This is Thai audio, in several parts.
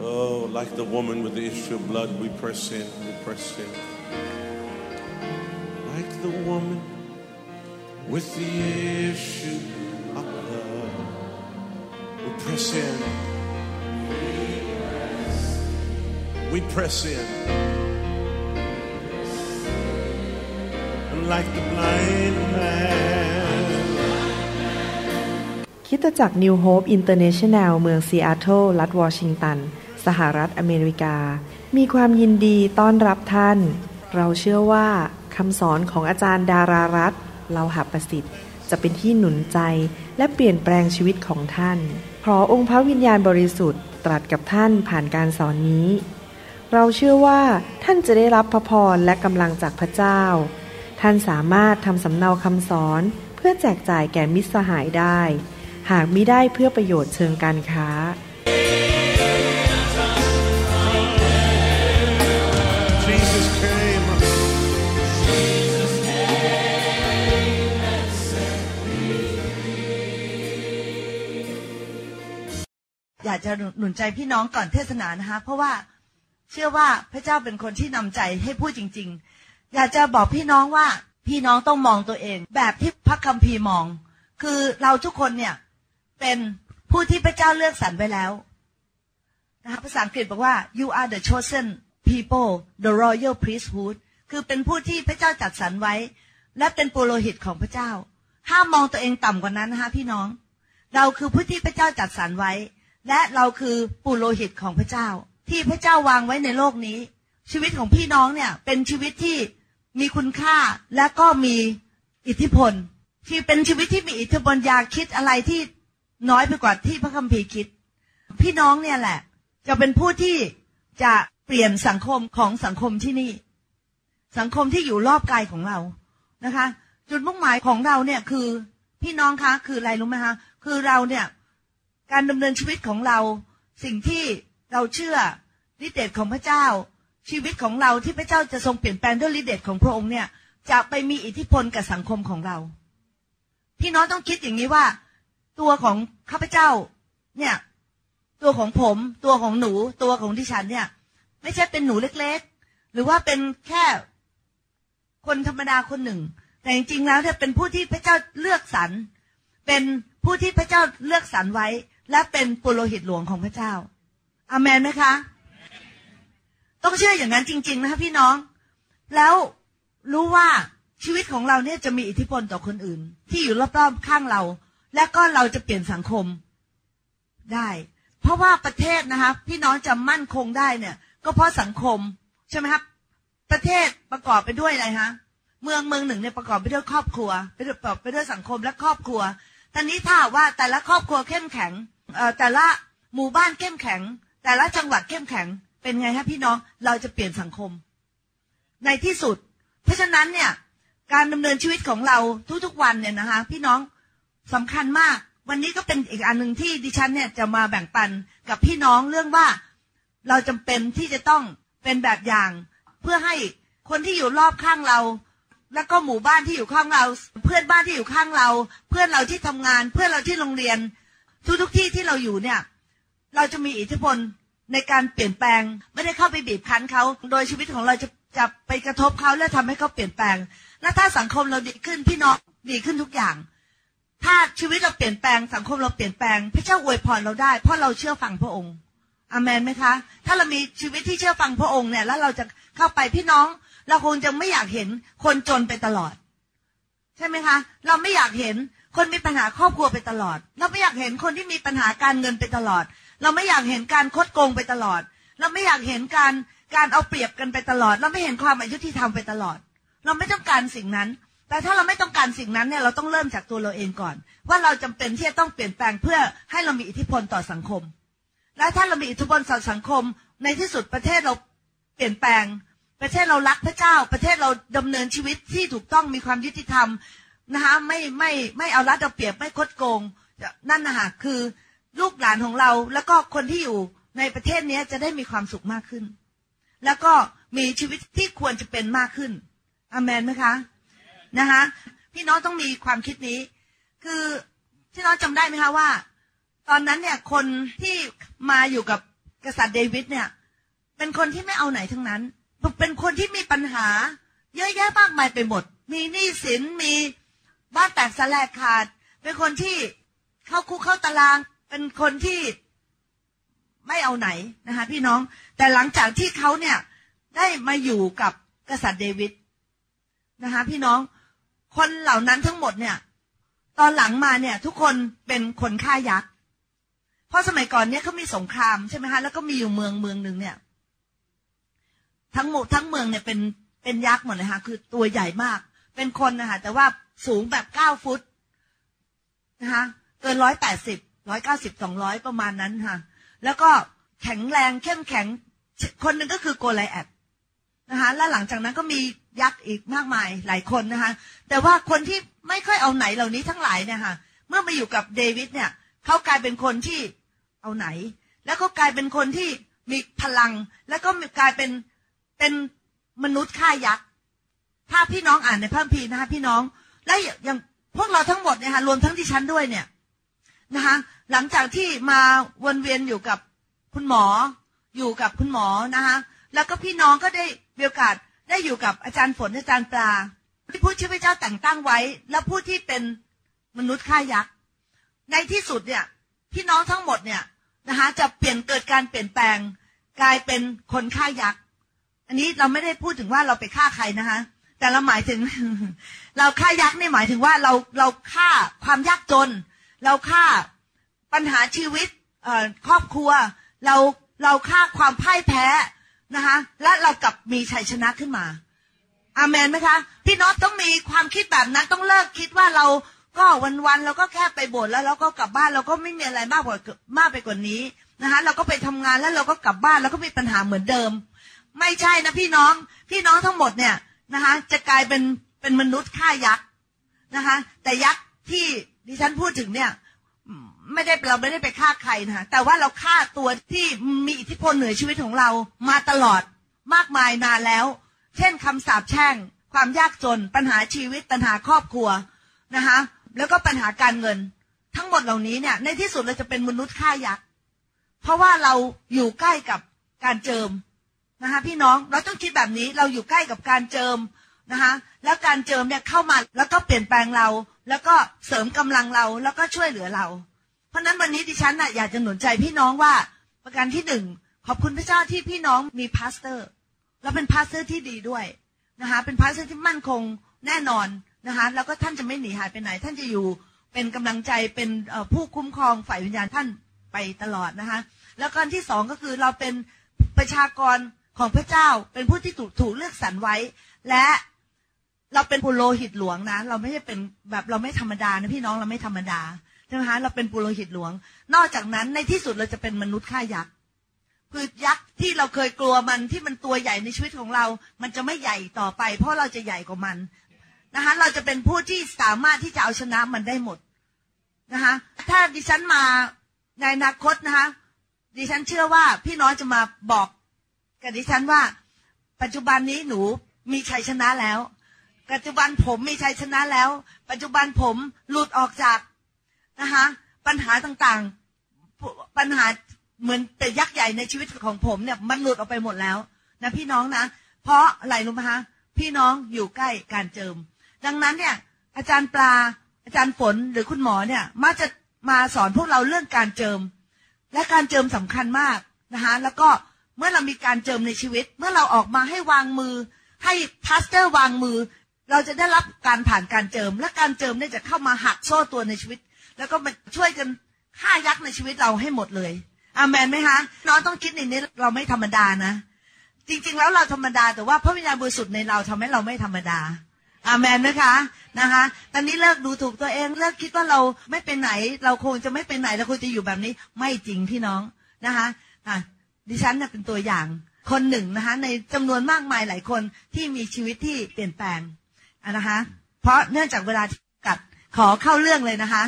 Oh, like the woman with the issue of blood, we press in, we press in. Like the woman with the issue of blood, we press in. We press in. And like the blind man. คริดจักร New Hope International เมืองซีแอตเทิลรัฐวอชิงตัน สหรัฐอเมริกา มีความยินดีต้อนรับท่าน เราเชื่อว่าคำสอนของอาจารย์ดารารัตเราหาประสิทธิ์ จะเป็นที่หนุนใจและเปลี่ยนแปลงชีวิตของท่านเพราะองค์พระวิญญาณบริสุทธิ์ตรัสกับท่านผ่านการสอนนี้ เราเชื่อว่าท่านจะได้รับพระพรและกำลังจากพระเจ้า ท่านสามารถทำสำเนาคำสอนเพื่อแจกจ่ายแก่มิตรสหายได้ หากมิได้เพื่อประโยชน์เชิงการค้า จะหนุนใจพี่น้องก่อนเทศนานะคะ เพราะว่าเชื่อว่าพระเจ้าเป็นคนที่นำใจให้พูดจริง ๆ อยากจะบอกพี่น้องว่าพี่น้องต้องมองตัวเอง แบบที่พระคัมภีร์มอง คือเราทุกคนเนี่ยเป็นผู้ที่พระเจ้าเลือกสรรไว้แล้วนะคะภาษาอังกฤษบอกว่า you are the chosen people the royal priesthood คือเป็นผู้ที่พระเจ้าจัดสรรไว้ และเป็นปุโรหิตของพระเจ้า ห้ามมองตัวเองต่ำกว่านั้นนะคะพี่น้อง เราคือผู้ที่พระเจ้าจัดสรรไว้ และเราคือปุโรหิตของพระเจ้า ที่พระเจ้าวางไว้ในโลกนี้ ชีวิตของพี่น้องเนี่ย เป็นชีวิตที่มีคุณค่าและก็มีอิทธิพลที่เป็นชีวิตที่มีอิทธิพลอยากคิดอะไรที่น้อยไปกว่าที่พระคัมภีร์คิด พี่น้องเนี่ยแหละ จะเป็นผู้ที่จะเปลี่ยนสังคมของสังคมที่นี่ สังคมที่อยู่รอบกายของเรานะคะ จุดมุ่งหมายของเราเนี่ยคือพี่น้องคะ คืออะไรรู้ไหมคะคือเราเนี่ย การดำเนินชีวิตของเรา สิ่งที่เราเชื่อฤทธิเดชของพระเจ้า ชีวิตของเราที่พระเจ้าจะทรงเปลี่ยนแปลงด้วยฤทธิเดชของพระองค์เนี่ย จะไปมีอิทธิพลกับสังคมของเรา พี่น้องต้องคิดอย่างนี้ว่า ตัวของข้าพเจ้า เนี่ย ตัวของผม ตัวของหนู ตัวของดิฉันเนี่ย ไม่ใช่เป็นหนูเล็กๆ หรือว่าเป็นแค่คนธรรมดาคนหนึ่ง แต่จริงๆแล้วเนี่ยเป็นผู้ที่พระเจ้าเลือกสรรเป็นผู้ที่พระเจ้าเลือกสรรไว้ และเป็นปุโรหิตหลวงของพระเจ้าอาเมนไหมคะ ต้องเชื่ออย่างนั้นจริง ๆ นะคะพี่น้อง แล้วรู้ว่าชีวิตของเราเนี่ยจะมีอิทธิพลต่อคนอื่น ที่อยู่รอบๆข้างเรา และก็เราจะเปลี่ยนสังคมได้ เพราะว่าประเทศนะคะ พี่น้องจะมั่นคงได้เนี่ย ก็เพราะสังคมใช่ไหมครับประเทศประกอบไปด้วยอะไรฮะเมืองเมืองหนึ่งเนี่ยประกอบไปด้วยครอบครัวประกอบไปด้วยสังคมและครอบครัวตอนนี้ถ้าว่าแต่ละครอบครัวเข้มแข็ง แต่ละหมู่บ้านเข้มแข็ง แต่ละจังหวัดเข้มแข็ง เป็นไงฮะพี่น้องเราจะเปลี่ยนสังคม ในที่สุด เพราะฉะนั้นเนี่ยการดำเนินชีวิตของเราทุกๆวันเนี่ยนะคะ พี่น้องสำคัญมาก วันนี้ก็เป็นอีกอันหนึ่งที่ดิฉันเนี่ยจะมาแบ่งปันกับพี่น้องเรื่องว่าเราจำเป็นที่จะต้องเป็นแบบอย่าง เพื่อให้คนที่อยู่รอบข้างเรา แล้วก็หมู่บ้านที่อยู่ข้างเรา เพื่อนบ้านที่อยู่ข้างเรา เพื่อนเราที่ทำงาน เพื่อนเราที่โรงเรียน ทุกทุกที่ที่เราอยู่เนี่ย เราจะมีอิทธิพลในการเปลี่ยนแปลง ไม่ได้เข้าไปบีบคั้นเขา โดยชีวิตของเราจะจะไปกระทบเขาและทำให้เขาเปลี่ยนแปลง และถ้าสังคมเราดีขึ้นพี่น้องดีขึ้นทุกอย่าง ถ้าชีวิตเราเปลี่ยนแปลงสังคมเราเปลี่ยนแปลง พระเจ้าอวยพรเราได้ เพราะเราเชื่อฟังพระองค์อามนไหมคะ ถ้าเรามีชีวิตที่เชื่อฟังพระองค์เนี่ย แล้วเราจะเข้าไปพี่น้อง เราคงจะไม่อยากเห็นคนจนไปตลอด ใช่ไหมคะ เราไม่อยากเห็น คนมีปัญหาครอบครัวไปตลอด เราไม่อยากเห็นคนที่มีปัญหาการเงินไปตลอด เราไม่อยากเห็นการคดโกงไปตลอด เราไม่อยากเห็นการการเอาเปรียบกันไปตลอด เราไม่เห็นความอายุที่ทำไปตลอด เราไม่ต้องการสิ่งนั้น แต่ถ้าเราไม่ต้องการสิ่งนั้นเนี่ยเราต้องเริ่มจากตัวเราเองก่อน ว่าเราจำเป็นที่จะต้องเปลี่ยนแปลงเพื่อให้เรามีอิทธิพลต่อสังคม และถ้าเรามีอิทธิพลต่อสังคม ในที่สุดประเทศเราเปลี่ยนแปลงประเทศเรารักพระเจ้า ประเทศเราดำเนินชีวิตที่ถูกต้องมีความยุติธรรม นะคะไม่ไม่ไม่เอารัดเอาเปรียบไม่คดโกง นั่นนะคะคือลูกหลานของเรา แล้วก็คนที่อยู่ในประเทศนี้จะได้มีความสุขมากขึ้น แล้วก็มีชีวิตที่ควรจะเป็นมากขึ้นอเมนไหมคะนะคะพี่น้องต้องมีความคิดนี้ คือพี่น้องจำได้ไหมคะว่า ตอนนั้นเนี่ยคนที่มาอยู่กับกษัตริย์เดวิดเนี่ย เป็นคนที่ไม่เอาไหนทั้งนั้น เป็นคนที่มีปัญหา เยอะแยะมากมายไปหมด มีหนี้สินมี บ้านแตกสลายขาด เป็นคนที่เข้าคุกเข้าตาราง เป็นคนที่ไม่เอาไหนนะคะพี่น้อง แต่หลังจากที่เขาเนี่ยได้มาอยู่กับกษัตริย์เดวิดนะคะพี่น้อง คนเหล่านั้นทั้งหมดเนี่ย ตอนหลังมาเนี่ย ทุกคนเป็นคนฆ่ายักษ์ เพราะสมัยก่อนเนี่ยเขามีสงครามใช่ไหมคะ แล้วก็มีอยู่เมืองเมืองหนึ่งเนี่ย ทั้งหมดทั้งเมืองเนี่ยเป็นเป็นยักษ์หมดเลยค่ะ คือตัวใหญ่มาก เป็นคนนะคะแต่ว่า สูงแบบเก้าฟุตนะคะเกินร้อยแปดสิบร้อยเก้าสิบสองร้อยประมาณนั้นค่ะ แล้วก็แข็งแรงเข้มแข็งคนหนึ่งก็คือโกไลแอดนะคะแล้วหลังจากนั้นก็มียักษ์อีกมากมายหลายคนนะคะ แต่ว่าคนที่ไม่ค่อยเอาไหนเหล่านี้ทั้งหลายเนี่ยค่ะ เมื่อมาอยู่กับเดวิดเนี่ยเขากลายเป็นคนที่เอาไหน แล้วก็กลายเป็นคนที่มีพลัง แล้วก็กลายเป็นเป็นมนุษย์ฆ่ายักษ์ถ้าพี่น้องอ่านในพระคัมภีร์นะคะพี่น้อง และอย่างพวกเราทั้งหมดเนี่ยค่ะรวมทั้งที่ฉันด้วยเนี่ยนะคะหลังจากที่มาวนเวียนอยู่กับคุณหมอ อยู่กับคุณหมอนะคะแล้วก็พี่น้องก็ได้มีโอกาสได้อยู่กับอาจารย์ฝนอาจารย์ปลาที่ผู้ที่อพระเจ้าแต่งตั้งไว้ และผู้ที่เป็นมนุษย์ฆ่ายักษ์ในที่สุดเนี่ยพี่น้องทั้งหมดเนี่ยนะคะจะเปลี่ยนเกิดการเปลี่ยนแปลง กลายเป็นคนฆ่ายักษ์อันนี้เราไม่ได้พูดถึงว่าเราไปฆ่าใครนะคะ แต่เราหมายถึง เราฆ่ายักษ์นี่หมายถึงว่าเราเราฆ่าความยากจน เราฆ่าปัญหาชีวิตครอบครัว เราเราฆ่าความพ่ายแพ้นะคะและเรากลับมีชัยชนะขึ้นมาอาเมนไหมคะพี่น้องต้องมีความคิดแบบนั้นต้องเลิกคิดว่าเราก็วันๆเราก็แค่ไปโบสถ์แล้วเราก็กลับบ้านเราก็ไม่มีอะไรมากกว่ามากไปกว่านี้นะคะเราก็ไปทำงานแล้วเราก็กลับบ้านแล้วก็มีปัญหาเหมือนเดิม ไม่ใช่นะพี่น้องพี่น้องทั้งหมดเนี่ย นะคะ จะกลายเป็นเป็นมนุษย์ฆ่ายักษ์นะคะ แต่ยักษ์ที่ดิฉันพูดถึงเนี่ย ไม่ได้เราไม่ได้ไปฆ่าใครนะคะแต่ว่าเราฆ่าตัวที่มีอิทธิพลเหนือชีวิตของเรามาตลอดมากมายนานแล้ว เช่นคำสาปแช่ง ความยากจน ปัญหาชีวิตปัญหาครอบครัวนะคะ แล้วก็ปัญหาการเงิน ทั้งหมดเหล่านี้เนี่ย ในที่สุดเราจะเป็นมนุษย์ฆ่ายักษ์เพราะว่าเราอยู่ใกล้กับการเจิม นะคะพี่น้องเราต้องคิดแบบนี้เราอยู่ใกล้กับการเจิมนะคะแล้วการเจิมเนี่ยเข้ามาแล้วก็เปลี่ยนแปลงเรา แล้วก็เสริมกำลังเราแล้วก็ช่วยเหลือเรา เพราะนั้นวันนี้ดิฉันน่ะอยากจะหนุนใจพี่น้องว่าประการที่หนึ่งขอบคุณพระเจ้าที่พี่น้องมี pastor แล้วเป็น pastor ที่ดีด้วยนะคะเป็น pastor ที่มั่นคงแน่นอนนะคะแล้วก็ท่านจะไม่หนีหายไปไหน ท่านจะอยู่เป็นกำลังใจเป็นผู้คุ้มครองฝ่ายวิญญาณท่านไปตลอดนะคะแล้วการที่สองก็คือเราเป็นประชากร ของพระเจ้าเป็นผู้ที่ถูกถูกเลือกสรรไว้ และเราเป็นปุโรหิตหลวงนะ เราไม่ใช่เป็นแบบเราไม่ธรรมดานะพี่น้องเราไม่ธรรมดาใช่ไหมคะเราเป็นปุโรหิตหลวง นอกจากนั้นในที่สุดเราจะเป็นมนุษย์ฆ่ายักษ์คือยักษ์ที่เราเคยกลัวมันที่มันตัวใหญ่ในชีวิตของเรา มันจะไม่ใหญ่ต่อไป เพราะเราจะใหญ่กว่ามันนะคะเราจะเป็นผู้ที่สามารถที่จะเอาชนะมันได้หมดนะคะถ้าดิฉันมาในอนาคตนะคะดิฉันเชื่อว่าพี่น้องจะมาบอก กับดิฉันว่า ปัจจุบันนี้หนูมีชัยชนะแล้ว ปัจจุบันผมมีชัยชนะแล้ว ปัจจุบันผมหลุดออกจากนะคะปัญหาต่างๆ ปัญหาเหมือนเป็นยักษ์ใหญ่ในชีวิตของผมเนี่ย มันหลุดออกไปหมดแล้วนะพี่น้องนะ เพราะอะไรรู้ไหมคะพี่น้องอยู่ใกล้การเจิม ดังนั้นเนี่ย อาจารย์ปลาอาจารย์ฝนหรือคุณหมอเนี่ยมักจะมาสอนพวกเราเรื่องการเจิม และการเจิมสำคัญมากนะคะแล้วก็ เมื่อเรามีการเจิมในชีวิต เมื่อเราออกมาให้วางมือ ให้พาสเตอร์วางมือ เราจะได้รับการผ่านการเจิม และการเจิมเนี่ยจะเข้ามาหักโซ่ตัวในชีวิต แล้วก็มาช่วยกันฆ่ายักษ์ในชีวิตเราให้หมดเลยอามันไหมคะน้องต้องคิดในนี้เราไม่ธรรมดานะ จริง ๆ แล้วเราธรรมดาแต่ว่าพระวิญญาณบริสุทธิ์ในเราทำให้เราไม่ธรรมดาอามันนะคะนะคะ ตอนนี้เลิกดูถูกตัวเองเลิกคิดว่าเราไม่เป็นไหน เราคงจะไม่เป็นไหนเราคงจะอยู่แบบนี้ไม่จริงพี่น้องนะคะอะ ดิฉันเน่ยเป็นตัวอย่างคนหนึ่งนะคะในจำนวนมากมายหลายคนที่มีชีวิตที่เปลี่ยนแปลงนะคะเพราะเนื่องจากเวลากัดขอเข้าเรื่องเลยนะคะ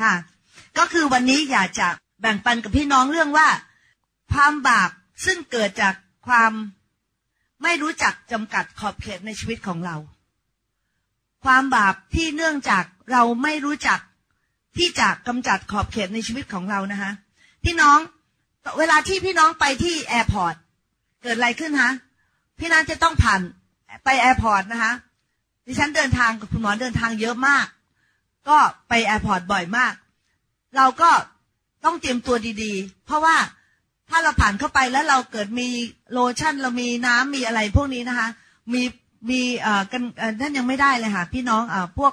ค่ะ ก็คือวันนี้อยากจะแบ่งปันกับพี่น้องเรื่องว่า ความบาปซึ่งเกิดจากความไม่รู้จักจำกัดขอบเขตในชีวิตของเรา ความบาปที่เนื่องจากเราไม่รู้จักที่จะกำจัดขอบเขตในชีวิตของเรานะคะพี่น้อง เวลาที่พี่น้องไปที่ airport เกิดอะไรขึ้นฮะพี่น้องจะต้องผ่านไป airport นะคะดิฉันเดินทางกับคุณหมอเดินทางเยอะมาก ก็ไป airport บ่อยมาก เราก็ต้องเตรียมตัวดีๆ เพราะว่าถ้าเราผ่านเข้าไปแล้วเราเกิดมีโลชั่นเรามีน้ำมีอะไรพวกนี้นะคะ มีมีเอ่อกันเอ่อนั่นยังไม่ได้เลยค่ะ พี่น้องเอ่อพวก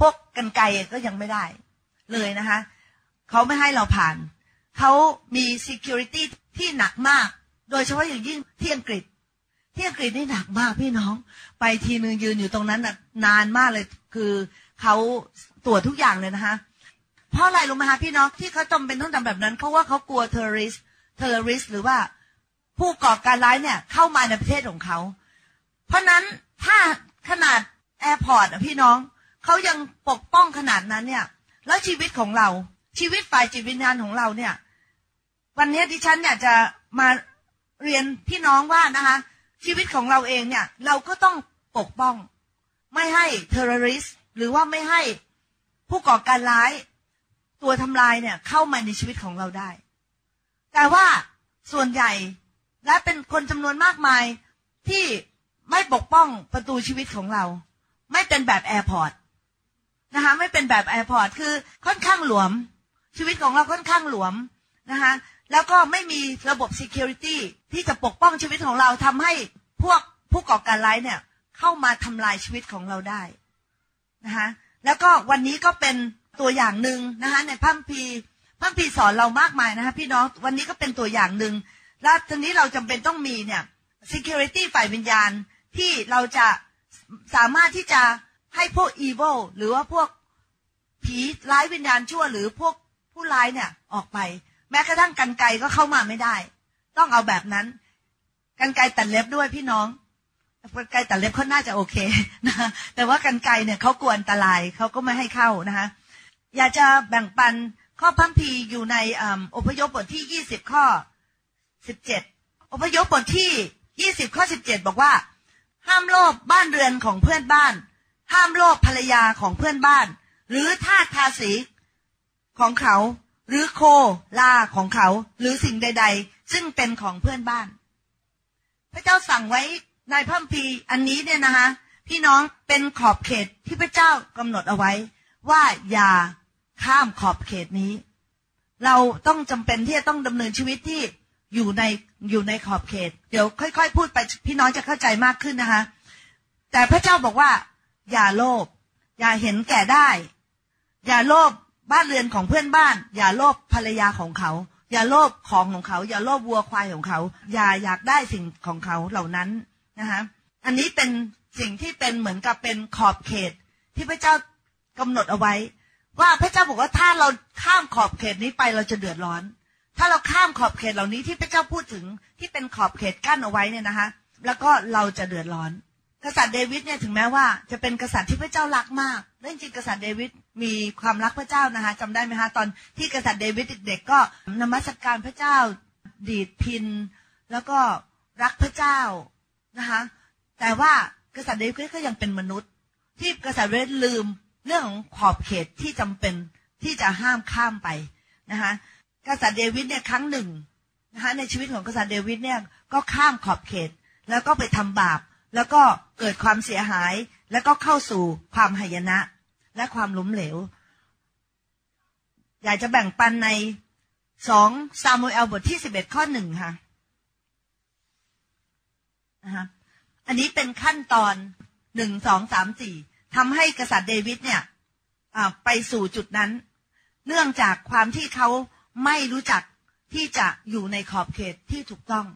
พวกกรรไกรก็ยังไม่ได้ เลยนะคะเขาไม่ให้เราผ่าน เขามี security ที่หนักมาก โดยเฉพาะอย่างยิ่งที่อังกฤษ ที่อังกฤษนี่หนักมากพี่น้อง ไปทีนึงยืนอยู่ตรงนั้นน่ะนานมากเลย คือเขาตรวจทุกอย่างเลยนะคะ เพราะอะไรรู้ไหมคะพี่น้องที่เขาจำเป็นต้องทำแบบนั้น เพราะว่าเขากลัว terrorist terrorist หรือว่าผู้ก่อการร้ายเนี่ย เข้ามาในประเทศของเขา เพราะนั้นถ้าขนาด airport พี่น้องเขายังปกป้องขนาดนั้นเนี่ย แล้วชีวิตของเราชีวิตฝ่ายจิตวิญญาณของเราเนี่ย วันนี้ดิฉันอยากจะมาเรียนพี่น้องว่านะคะ ชีวิตของเราเองเนี่ย เราก็ต้องปกป้อง ไม่ให้ terrorist หรือว่าไม่ให้ผู้ก่อการร้าย ตัวทำลายเนี่ย เข้ามาในชีวิตของเราได้ แต่ว่าส่วนใหญ่และเป็นคนจำนวนมากมายที่ไม่ปกป้องประตูชีวิตของเรา ไม่เป็นแบบ airport นะคะไม่เป็นแบบ airport คือค่อนข้างหลวม ชีวิตของเราค่อนข้างหลวมนะคะ แล้วก็ไม่มีระบบ security ที่จะปกป้องชีวิตของเราทำให้พวกผู้ก่อการร้ายเนี่ย เข้ามาทำลายชีวิตของเราได้นะคะแล้วก็วันนี้ก็เป็นตัวอย่างหนึ่งนะคะในพระคัมภีร์พัมพีสอนเรามากมายนะคะพี่น้องวันนี้ก็เป็นตัวอย่างหนึ่งแล้วทีนี้เราจำเป็นต้องมีเนี่ย security ฝ่ายวิญญาณที่เราจะสามารถที่จะให้พวก evil หรือว่าพวกผีร้ายวิญญาณชั่ว หรือพวกผู้ร้ายเนี่ยออกไป แม้กระทั่งกันไกก็เข้ามาไม่ได้ ต้องเอาแบบนั้น กันไกตัดเล็บด้วยพี่น้องกันไกตัดเล็บเขาน่าจะโอเคนะแต่ว่ากันไกเนี่ยเขากลัวอันตรายเขาก็ไม่ให้เข้านะคะอยากจะแบ่งปันข้อพัมพีอยู่ในอพยพบทที่ยี่สิบข้อสิบเจ็ดอพยพบทที่ยี่สิบข้อสิบเจ็ดบอกว่า ห้ามโลภบ้านเรือนของเพื่อนบ้าน ห้ามโลภภรรยาของเพื่อนบ้าน หรือทาสทาสีของเขา หรือโคล่าของเขา หรือสิ่งใด ๆ ซึ่งเป็นของเพื่อนบ้าน พระเจ้าสั่งไว้ในพระคัมภีร์อันนี้เนี่ยนะคะพี่น้องเป็นขอบเขตที่พระเจ้ากำหนดเอาไว้ ว่าอย่าข้ามขอบเขตนี้ เราต้องจำเป็นที่จะต้องดำเนินชีวิตที่อยู่ในอยู่ในขอบเขต เดี๋ยวค่อย ๆ พูดไปพี่น้องจะเข้าใจมากขึ้นนะคะ แต่พระเจ้าบอกว่า อย่าโลภอย่าเห็นแก่ได้ อย่าโลภ บ้านเรือนของเพื่อนบ้าน อย่าโลภภรรยาของเขา อย่าโลภของของเขา อย่าโลภวัวควายของเขา อย่าอยากได้สิ่งของเขาเหล่านั้นนะคะอันนี้เป็นสิ่งที่เป็นเหมือนกับเป็นขอบเขตที่พระเจ้ากำหนดเอาไว้ ว่าพระเจ้าบอกว่าถ้าเราข้ามขอบเขตนี้ไปเราจะเดือดร้อน ถ้าเราข้ามขอบเขตเหล่านี้ที่พระเจ้าพูดถึงที่เป็นขอบเขตกั้นเอาไว้เนี่ยนะคะแล้วก็เราจะเดือดร้อน กษัตริย์เดวิดเนี่ยถึงแม้ว่าจะเป็นกษัตริย์ที่พระเจ้ารักมากเรื่องจริงกษัตริย์เดวิด มีความรักพระเจ้านะคะจำได้ไหมคะตอนที่กษัตริย์เดวิดเด็กๆก็นมัสการพระเจ้าดีดพิน แล้วก็รักพระเจ้านะคะแต่ว่ากษัตริย์เดวิดก็ยังเป็นมนุษย์ ที่กษัตริย์เดวิดลืมเรื่องของขอบเขตที่จำเป็นที่จะห้ามข้ามไปนะคะกษัตริย์เดวิดเนี่ยครั้งหนึ่งนะคะในชีวิตของกษัตริย์เดวิดเนี่ยก็ข้ามขอบเขต แล้วก็ไปทำบาป แล้วก็เกิดความเสียหาย แล้วก็เข้าสู่ความหายนะ และความล้มเหลว อยากจะแบ่งปันในสองซามูเอลบทที่สิบเอ็ดข้อหนึ่งค่ะนะคะอันนี้เป็นขั้นตอนหนึ่งสองสามสี่ทำให้กษัตริย์เดวิดเนี่ยไปสู่จุดนั้น เนื่องจากความที่เขาไม่รู้จักที่จะอยู่ในขอบเขตที่ถูกต้อง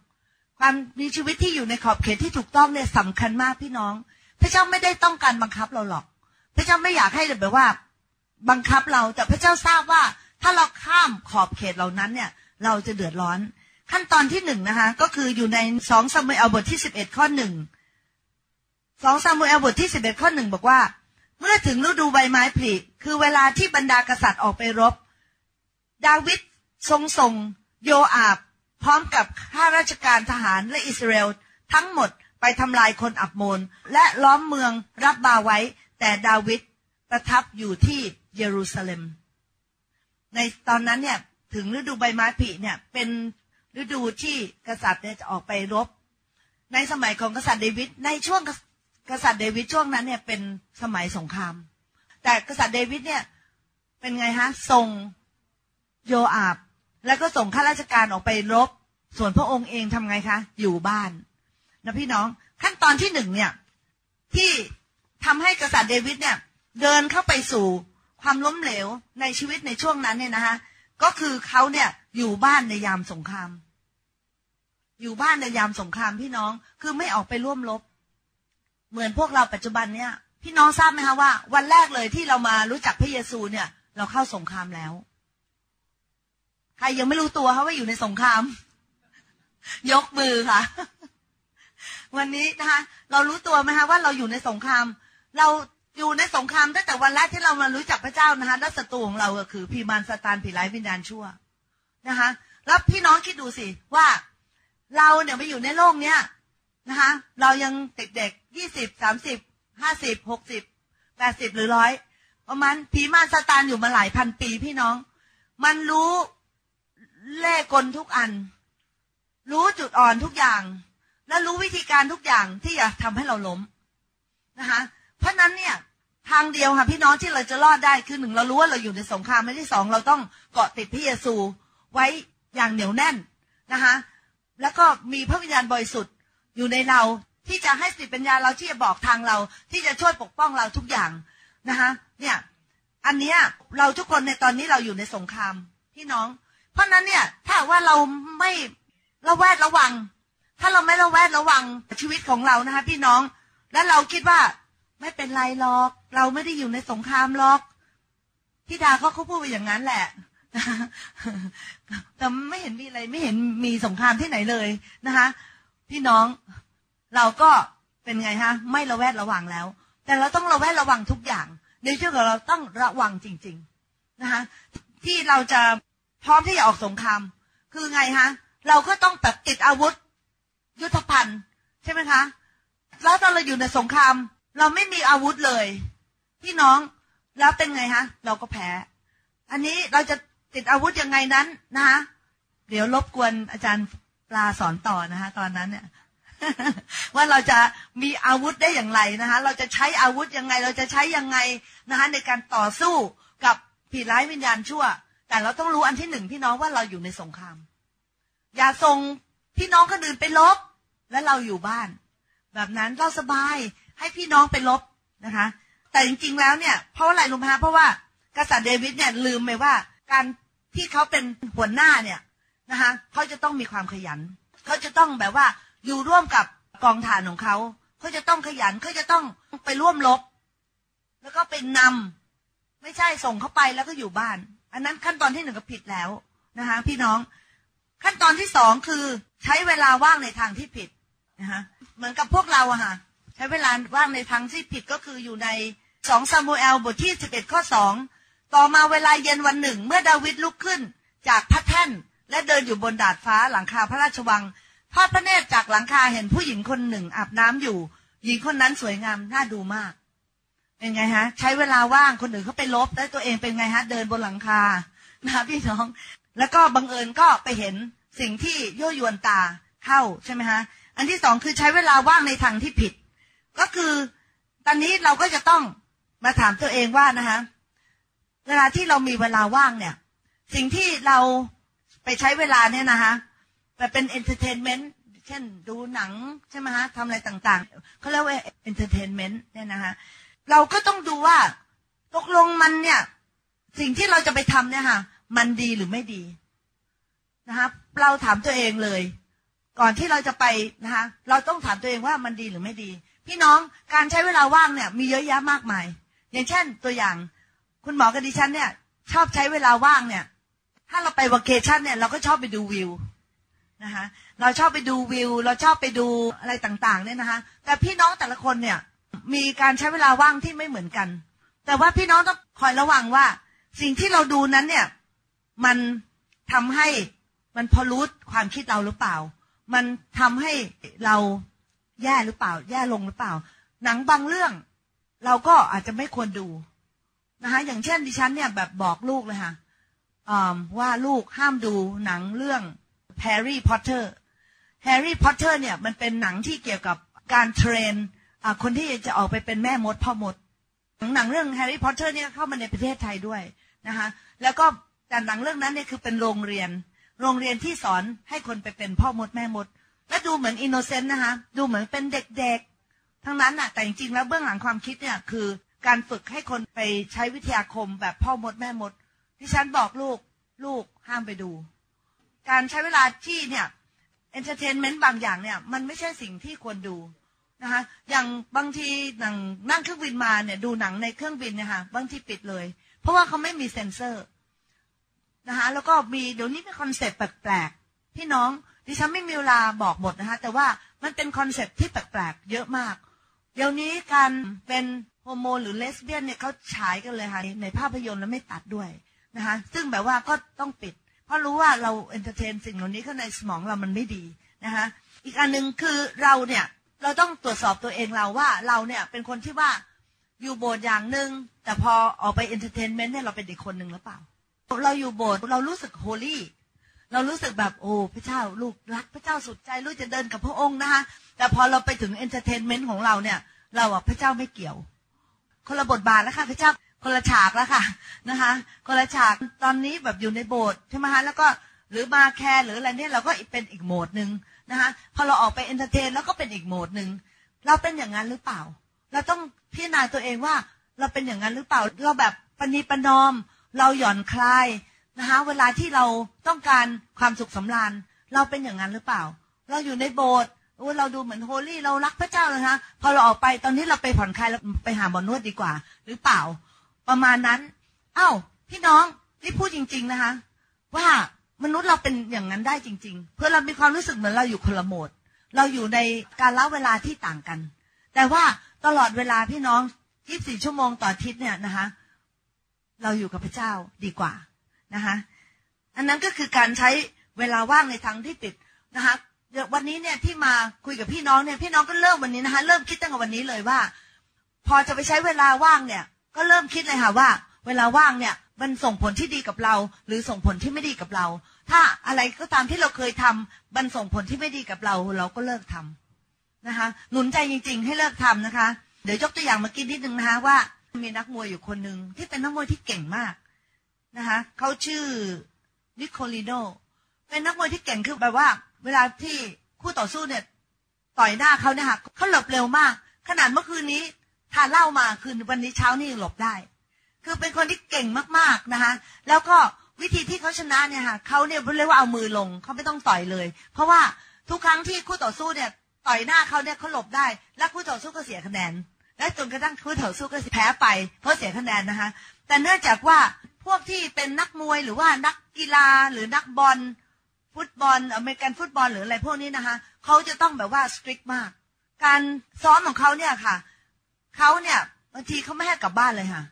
ความมีชีวิตที่อยู่ในขอบเขตที่ถูกต้องเนี่ยสำคัญมากพี่น้อง พระเจ้าไม่ได้ต้องการบังคับเราหรอก พระเจ้าไม่อยากให้แบบว่า บังคับเราแต่พระเจ้าทราบว่าถ้าเราข้ามขอบเขตเหล่านั้นเนี่ย เราจะเดือดร้อน ขั้นตอนที่หนึ่งนะคะ ก็คืออยู่ในสองซามูเอลบทที่สิบเอ็ดข้อหนึ่งสองซามูเอลบทที่สิบเอ็ดข้อหนึ่งบอกว่า เมื่อถึงฤดูใบไม้ผลิคือเวลาที่บรรดากษัตริย์ออกไปรบ ดาวิดทรงส่งโยอาบ พร้อมกับข้าราชการทหารและอิสราเอลทั้งหมดไปทำลายคนอับโมนและล้อมเมืองรับบาไว้ แต่ดาวิดประทับอยู่ที่เยรูซาเล็ม ในตอนนั้นเนี่ยถึงฤดูใบไม้ผลิเนี่ยเป็นฤดูที่กษัตริย์เนี่ยจะออกไปรบ ในสมัยของกษัตริย์เดวิดในช่วงกษัตริย์เดวิดช่วงนั้นเนี่ยเป็นสมัยสงคราม แต่กษัตริย์เดวิดเนี่ยเป็นไงฮะส่งโยอาบ แล้วก็ส่งข้าราชการออกไปรบ ส่วนพระองค์เองทำไงคะ อยู่บ้านนะพี่น้องขั้นตอนที่หนึ่งเนี่ยที่ ทำให้กษัตริย์เดวิดเนี่ยเดินเข้าไปสู่ความล้มเหลวในชีวิตในช่วงนั้นเนี่ยนะคะก็คือเขาเนี่ยอยู่บ้านในยามสงคราม อยู่บ้านในยามสงครามพี่น้องคือไม่ออกไปร่วมรบ เหมือนพวกเราปัจจุบันเนี่ย พี่น้องทราบไหมคะว่า วันแรกเลยที่เรามารู้จักพระเยซูเนี่ย เราเข้าสงครามแล้ว ใครยังไม่รู้ตัวคะว่าอยู่ในสงคราม ยกมือค่ะ วันนี้นะคะ เรารู้ตัวไหมคะว่าเราอยู่ในสงคราม เราอยู่ในสงครามตั้งแต่วันแรกที่เรามารู้จักพระเจ้านะคะและศัตรูของเราก็คือพีมานสตานผีร้ายวิญญาณชั่วนะคะแล้วพี่น้องคิดดูสิว่าเราเนี่ยมาอยู่ในโลกเนี้ยนะคะเรายังเด็กๆยี่สิบสามสิบห้าสิบหกสิบแปดสิบหรือร้อยประมาณผีมารซาตานอยู่มาหลายพันปีพี่น้อง มันรู้เล่กลทุกอัน รู้จุดอ่อนทุกอย่าง และรู้วิธีการทุกอย่างที่จะทำให้เราล้มนะคะ เพราะนั้นเนี่ยทางเดียวค่ะพี่น้องที่เราจะรอดได้คือหนึ่งเรารู้ว่าเราอยู่ในสงครามไม่ที่สองเราต้องเกาะติดพระเยซูไว้อย่างเหนียวแน่นนะคะแล้วก็มีพระวิญญาณบริสุทธิ์อยู่ในเราที่จะให้สติปัญญาเราที่จะบอกทางเรา ที่จะช่วยปกป้องเราทุกอย่างนะคะเนี่ยอันเนี้ยเราทุกคนในตอนนี้เราอยู่ในสงครามพี่น้อง เพราะนั้นเนี่ยถ้าว่าเราไม่ระแวดระวัง ถ้าเราไม่ระแวดระวังชีวิตของเรานะคะพี่น้อง แล้วเราคิดว่า ไม่เป็นไรหรอก เราไม่ได้อยู่ในสงครามหรอกพี่ดาเขาเขาพูดไปอย่างนั้นแหละแต่ไม่เห็นมีอะไรไม่เห็นมีสงครามที่ไหนเลยนะคะ พี่น้องเราก็เป็นไงฮะ ไม่ระแวดระวังแล้ว แต่เราต้องระแวดระวังทุกอย่าง ในชีวิตของเราต้องระวังจริง ๆนะคะ ที่เราจะพร้อมที่จะออกสงคราม คือไงฮะ เราก็ต้องแบบติดอาวุธ ยุทธภัณฑ์ใช่ไหมคะ แล้วตอนเราอยู่ในสงคราม เราไม่มีอาวุธเลย พี่น้องแล้วเป็นไงฮะ เราก็แพ้ อันนี้เราจะติดอาวุธยังไงนั้นนะคะเดี๋ยวรบกวนอาจารย์ปลาสอนต่อนะคะตอนนั้นเนี่ยว่าเราจะมีอาวุธได้อย่างไรนะคะ เราจะใช้อาวุธยังไง เราจะใช้ยังไงนะคะในการต่อสู้กับผีร้ายวิญญาณชั่ว แต่เราต้องรู้อันที่หนึ่งพี่น้องว่าเราอยู่ในสงคราม อย่าส่งพี่น้องคนอื่นไปลบ และเราอยู่บ้าน แบบนั้นเราสบาย ให้พี่น้องไปลบนะคะ แต่จริงๆแล้วเนี่ย เพราะอะไรรู้ไหมคะเพราะว่ากษัตริย์เดวิดเนี่ยลืมไปว่า การที่เขาเป็นหัวหน้าเนี่ยนะคะเขาจะต้องมีความขยัน เขาจะต้องแบบว่าอยู่ร่วมกับกองฐานของเขาเขาจะต้องขยันเขาจะต้องไปร่วมรบแล้วก็เป็นนำไม่ใช่ส่งเขาไปแล้วก็อยู่บ้าน อันนั้นขั้นตอนที่หนึ่งก็ผิดแล้วนะคะ พี่น้องขั้นตอนที่สองคือใช้เวลาว่างในทางที่ผิดนะคะเหมือนกับพวกเราอะค่ะ ช้เวลาว่างในทางที่ผิดก็คืออยู่ในสองซามูเอลบทที่สิบเอ็ดข้อสองต่อมาเวลาเย็นวันหนึ่ง เมื่อดาวิดลุกขึ้น จากพระแท่นและเดินอยู่บนดาดฟ้าหลังคาพระราชวังทอดพระเนตรจากหลังคาเห็นผู้หญิงคนหนึ่งอาบน้ำอยู่ หญิงคนนั้นสวยงามน่าดูมากเป็นไงฮะ ใช้เวลาว่างคนอื่นเขาไปลบแล้วตัวเองเป็นไงฮะ เดินบนหลังคานะพี่น้อง แล้วก็บังเอิญก็ไปเห็นสิ่งที่ยั่วยวนตาเข้าใช่ไหมฮะ อันที่สองคือใช้เวลาว่างในทางที่ผิด ก็คือตอนนี้เราก็จะต้องมาถามตัวเองว่านะคะเวลาที่เรามีเวลาว่างเนี่ย สิ่งที่เราไปใช้เวลาเนี่ยนะคะแบบเป็น entertainment เช่นดูหนังใช่ไหมฮะทำอะไรต่างๆเขาเรียกว่า entertainment เนี่ยนะคะเราก็ต้องดูว่าตกลงมันเนี่ย สิ่งที่เราจะไปทำเนี่ยค่ะ มันดีหรือไม่ดีนะคะเราถามตัวเองเลย ก่อนที่เราจะไปนะคะเราต้องถามตัวเองว่ามันดีหรือไม่ดี พี่น้องการใช้เวลาว่างเนี่ย มีเยอะแยะมากมาย อย่างเช่น ตัวอย่าง คุณหมอกับดิฉันเนี่ย ชอบใช้เวลาว่างเนี่ย ถ้าเราไปวัคเคชั่นเนี่ย เราก็ชอบไปดูวิวนะคะเราชอบไปดูวิว เราชอบไปดูอะไรต่างๆเนี่ยนะคะแต่พี่น้องแต่ละคนเนี่ย มีการใช้เวลาว่างที่ไม่เหมือนกัน แต่ว่าพี่น้องต้องคอยระวังว่า สิ่งที่เราดูนั้นเนี่ย มันทำให้มันพอรู้ความคิดเราหรือเปล่า มันทำให้เรา แย่หรือเปล่า แย่ลงหรือเปล่า หนังบางเรื่อง เราก็อาจจะไม่ควรดูนะคะอย่างเช่นดิฉันเนี่ยแบบบอกลูกเลยค่ะว่าลูกห้ามดูหนังเรื่องแฮร์รี่พอตเตอร์แฮร์รี่พอตเตอร์เนี่ยมันเป็นหนังที่เกี่ยวกับการ train คนที่จะออกไปเป็นแม่มดพ่อมดหนังเรื่องแฮร์รี่พอตเตอร์เนี่ยเข้ามาในประเทศไทยด้วยนะคะแล้วก็แต่หนังเรื่องนั้นเนี่ยคือเป็นโรงเรียน โรงเรียนที่สอนให้คนไปเป็นพ่อมดแม่มด และดูเหมือน innocent นะคะ ดูเหมือนเป็นเด็กๆ ทั้งนั้นน่ะ แต่จริงๆ แล้วเบื้องหลังความคิดเนี่ยคือ การฝึกให้คนไปใช้วิทยาคมแบบพ่อมดแม่มดที่ฉันบอกลูกลูกห้ามไปดู การใช้เวลาที่เนี่ย entertainment บางอย่างเนี่ย มันไม่ใช่สิ่งที่ควรดูนะคะอย่างบางทีหนังนั่งเครื่องบินมาเนี่ย ดูหนังในเครื่องบินนี่ยค่ะบางทีปิดเลย เพราะว่าเขาไม่มีเซ็นเซอร์นะคะแล้วก็มีเดี๋ยวนี้เป็น concept แปลกๆพี่น้อง ดิฉันไม่มีเวลาบอกหมดนะคะแต่ว่ามันเป็น concept ที่แปลกๆเยอะมาก เดี๋ยวนี้การเป็น homo หรือ lesbian เนี่ยเขาฉายกันเลยค่ะในภาพยนตร์แล้วไม่ตัดด้วยนะคะซึ่งแบบว่าก็ต้องปิด เพราะรู้ว่าเรา entertain สิ่งเหล่านี้ข้างในสมองเรามันไม่ดีนะคะอีกอันหนึ่งคือเราเนี่ยเราต้องตรวจสอบตัวเองเราว่าเราเนี่ยเป็นคนที่ว่าอยู่โบสถ์อย่างหนึ่งแต่พอออกไป entertainment เนี่ยเราเป็นอีกคนหนึ่งหรือเปล่า เราอยู่โบสถ์เรารู้สึก holy เรารู้สึกแบบโอ้พระเจ้าลูกรักพระเจ้าสุดใจลูกจะเดินกับพระองค์นะคะแต่พอเราไปถึง entertainment ของเราเนี่ย เราอะพระเจ้าไม่เกี่ยว คนละบทบาทแล้วค่ะพระเจ้าคนละฉากแล้วค่ะนะคะคนละฉากตอนนี้แบบอยู่ในโบสถ์ใช่ไหมคะแล้วก็หรือมา care หรืออะไรเนี่ยเราก็เป็นอีกโหมดหนึ่งนะคะพอเราออกไป entertain แล้วก็เป็นอีกโหมดหนึ่งเราเป็นอย่างนั้นหรือเปล่า เราต้องพิจารณาตัวเองว่าเราเป็นอย่างนั้นหรือเปล่า เราแบบประนีประนอม เราหย่อนคลาย นะคะเวลาที่เราต้องการความสุขสำราญเราเป็นอย่างนั้นหรือเปล่า เราอยู่ในโบสถ์เราดูเหมือนโฮลี่เรารักพระเจ้าเลยนะพอเราออกไปตอนนี้เราไปผ่อนคลายเราไปหาหมอนวดดีกว่า หรือเปล่า ประมาณนั้น เอ้า พี่น้องนี่พูดจริง ๆนะคะ ว่ามนุษย์เราเป็นอย่างนั้นได้จริง ๆ เพื่อเรามีความรู้สึกเหมือนเราอยู่คนละโหมด เราอยู่ในการละเวลาที่ต่างกัน แต่ว่าตลอดเวลาพี่น้อง 24 ชั่วโมงต่ออาทิตย์เนี่ยนะคะ เราอยู่กับพระเจ้าดีกว่า นะคะอันนั้นก็คือการใช้เวลาว่างในทางที่ปิดนะคะเดี๋ยววันนี้เนี่ยที่มาคุยกับพี่น้องเนี่ยพี่น้องก็เริ่มวันนี้นะคะเริ่มคิดตั้งแต่วันนี้เลยว่า พอจะไปใช้เวลาว่างเนี่ย ก็เริ่มคิดเลยค่ะว่า เวลาว่างเนี่ยมันส่งผลที่ดีกับเรา หรือส่งผลที่ไม่ดีกับเรา ถ้าอะไรก็ตามที่เราเคยทำมันส่งผลที่ไม่ดีกับเรา เราก็เลิกทำนะคะ หนุนใจจริง ๆ ให้เลิกทำนะคะ เดี๋ยวยกตัวอย่างมากินนิดนึงนะคะว่า มีนักมวยอยู่คนหนึ่งที่เป็นนักมวยที่เก่งมาก นะคะเขาชื่อนิโคลิโนเป็นนักมวยที่เก่งคือแบบว่า เวลาที่คู่ต่อสู้เนี่ย ต่อยหน้าเขาเนี่ยค่ะเขาหลบเร็วมาก ขนาดเมื่อคืนนี้ทานเหล้ามาคืนวันนี้เช้านี่หลบได้ คือเป็นคนที่เก่งมากๆนะคะ แล้วก็วิธีที่เขาชนะเนี่ยค่ะเขาเนี่ยเรียกว่าเอามือลงเขาไม่ต้องต่อยเลย เพราะว่าทุกครั้งที่คู่ต่อสู้เนี่ย ต่อยหน้าเขาเนี่ยเขาหลบได้ แล้วคู่ต่อสู้ก็เสียคะแนน และจนกระทั่งคู่ต่อสู้ก็แพ้ไป เพราะเสียคะแนนนะคะ แต่เนื่องจากว่า พวกที่เป็นนักมวยหรือว่านักกีฬาหรือนักบอลฟุตบอลอเมริกันฟุตบอลหรืออะไรพวกนี้นะคะเขาจะต้องแบบว่าสตริกมาก การซ้อมของเขาเนี่ยค่ะเขาเนี่ยบางทีเขาไม่ให้กลับบ้านเลยค่ะ